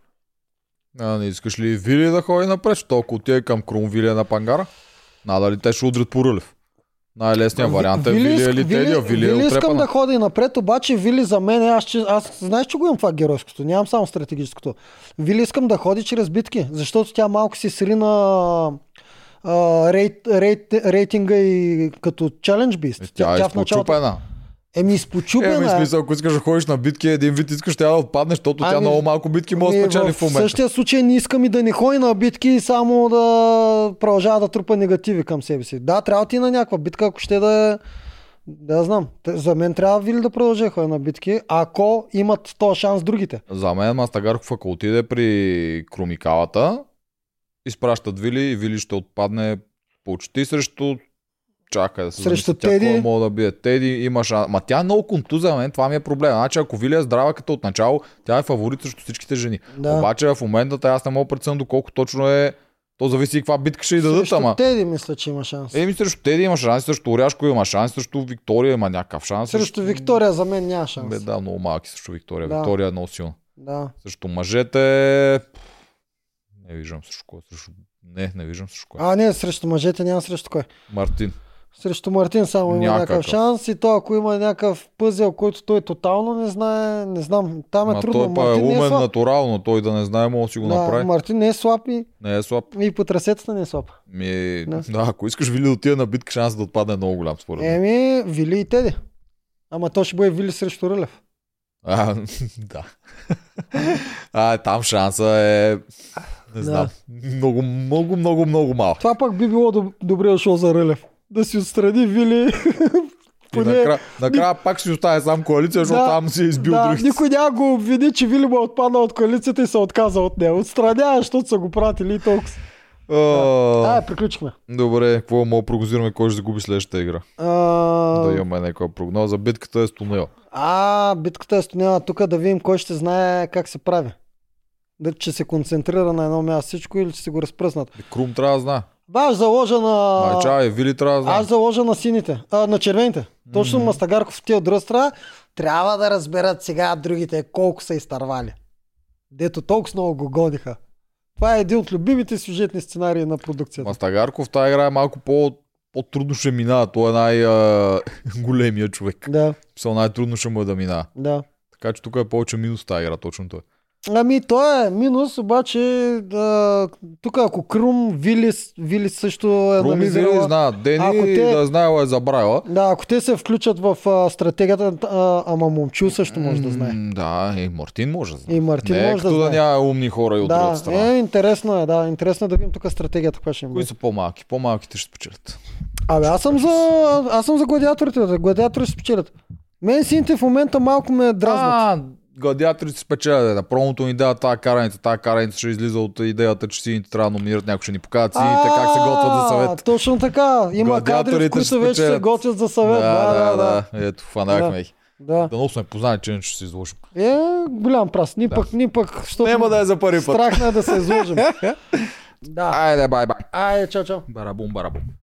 А, не искаш ли Вили да ходи напред, защото ако отиде към Крумвилия на Пангара? Надали те ще удрят по Рълев. Най-лесният вариант е Вили, иск- или Теди, а Вили, е Вили искам да ходи напред, обаче Вили за мен е, аз, че, аз знаеш, че го имам това геройското, нямам само стратегическото. Вили искам да ходи чрез битки, защото тя малко си срина а, рейт, рейт, рейтинга и като Challenge Beast. Тя, е изпочупена. Еми, Е, изпочупена. ми е. смисъл, ако искаш да ходиш на битки, един вид искаш тя да отпадне, защото тя Ами, много малко битки може да Ами, спечели в момента. същия случай не искам и да не ходи на битки само да продължава да трупа негативи към себе си. Да, трябва ти на някаква битка, ако ще да е... Да, знам. За мен трябва Вили да продължи да ходи на битки, ако имат този шанс другите. За мен Мастагарков, ако отиде при Крумикалата, изпращат Вили и Вили ще отпадне почти срещу Чакай да се Срещу замисля, тя Теди? кой мога да бие. Теди има шанс. Ма тя е много контуза, за мен това ми е проблем. Значи ако Вили е здрава като от начало, тя е фаворит срещу всичките жени. Да. Обаче в момента аз не мога преценя доколко точно е. То зависи и каква битка ще й дадат, Срещу ама. Теди мисля, че има шанс. Еми срещу Теди има шанс, срещу Оряшко има шанс, срещу Виктория има някакъв шанс. Срещу Виктория за мен няма шанс. Бе, да, много малки срещу Виктория. Да. Виктория е много силна. Да. Срещу мъжете... Не виждам срещу кой. Срещу... Не, не виждам срещу кой. А, не, срещу мъжете няма срещу кой. Мартин. Срещу Мартин само има Някакъв. някакъв шанс и то ако има някакъв пъзел, който той тотално не знае, не знам, там е Ма трудно. той па е е умен слаб. натурално, той да не знае, може да си го Да, направи. Мартин не е слаб и, Не е слаб. и по трасетата не е слаб. Ми... Да. Да. ако искаш Вили да отиде на битка, шанс да отпадне е много голям според мен. Еми, Вили и Теди. Ама то ще бъде Вили срещу Рълев. А, да. а, там шанса е... Не знам. Много, много, много, много малък. Това пък би било доб- добре дошъл за Рълев. Да си отстрани Вили. И накрая, накрая пак си остане сам коалиция, защото Да, там си е избил да, другите. никой няма го обвини, че Вили му е отпаднал от коалицията и се отказа от нея. Отстранява, защото са го пратили и толкова. А, Да, приключихме. Добре, какво мога да прогнозираме кой ще загуби следващата игра? А, Да имаме някаква прогноза. Битката е с тунела. А, битката е стояла тук да видим кой ще знае как се прави. Да, че се концентрира на едно място всичко или че се го разпръснат. Крум трябва да знае. Ба, аз заложа на... Майча и Вили трябва да. Аз заложа на сините, а, на червените. Точно Мгм. Мастагарков тия от друга страна трябва да разберат сега другите колко са изтървали. Дето толкова много го гониха. Това е един от любимите сюжетни сценарии на продукцията. Мастагарков тази игра е малко по, по-трудно ще минава. Той е най-големия човек. Да, Писал най-трудно ще му е да минава. да. Така че тук е повече минус тази игра, точно той. Ами, то е минус, обаче да, тук ако Крум, Вилис, Вилис също е Крум анализирала- знаят. Дени Ако те- да знаела е забравила. Да, ако те се включат в а, стратегията, а, ама момчил също може да знае. М, Да, и Мартин може да знае. И Мартин Не може да като да знае. няма умни хора и от другата Да, страна. е, интересно е, да. Интересно е да видим тук стратегията, каква ще им Кои са по-малки? По-малките ще спечелят. Абе, аз съм за, аз съм за гладиаторите. бе. Гладиаторите ще спечелят. Мен сините в момента малко ме дразнат. А, Гладиаторите спечелят. На промото ни дава тази караница. Тази караница ще излиза от идеята, че сините трябва да номинират някой, ще ни покажат сините как се готвят за съвет. Точно така. Има кадри, които вече се готвят за съвет. Да, да, да. Ето, фанахме ги. да. Дано сме познали, че ще се изложим. Е, голям прас. Ни Да. пък, ни пък, Няма да е за първи път. страх на да се изложим. да. Айде, бай, бай. Айде, чао, чао. Барабум, барабум.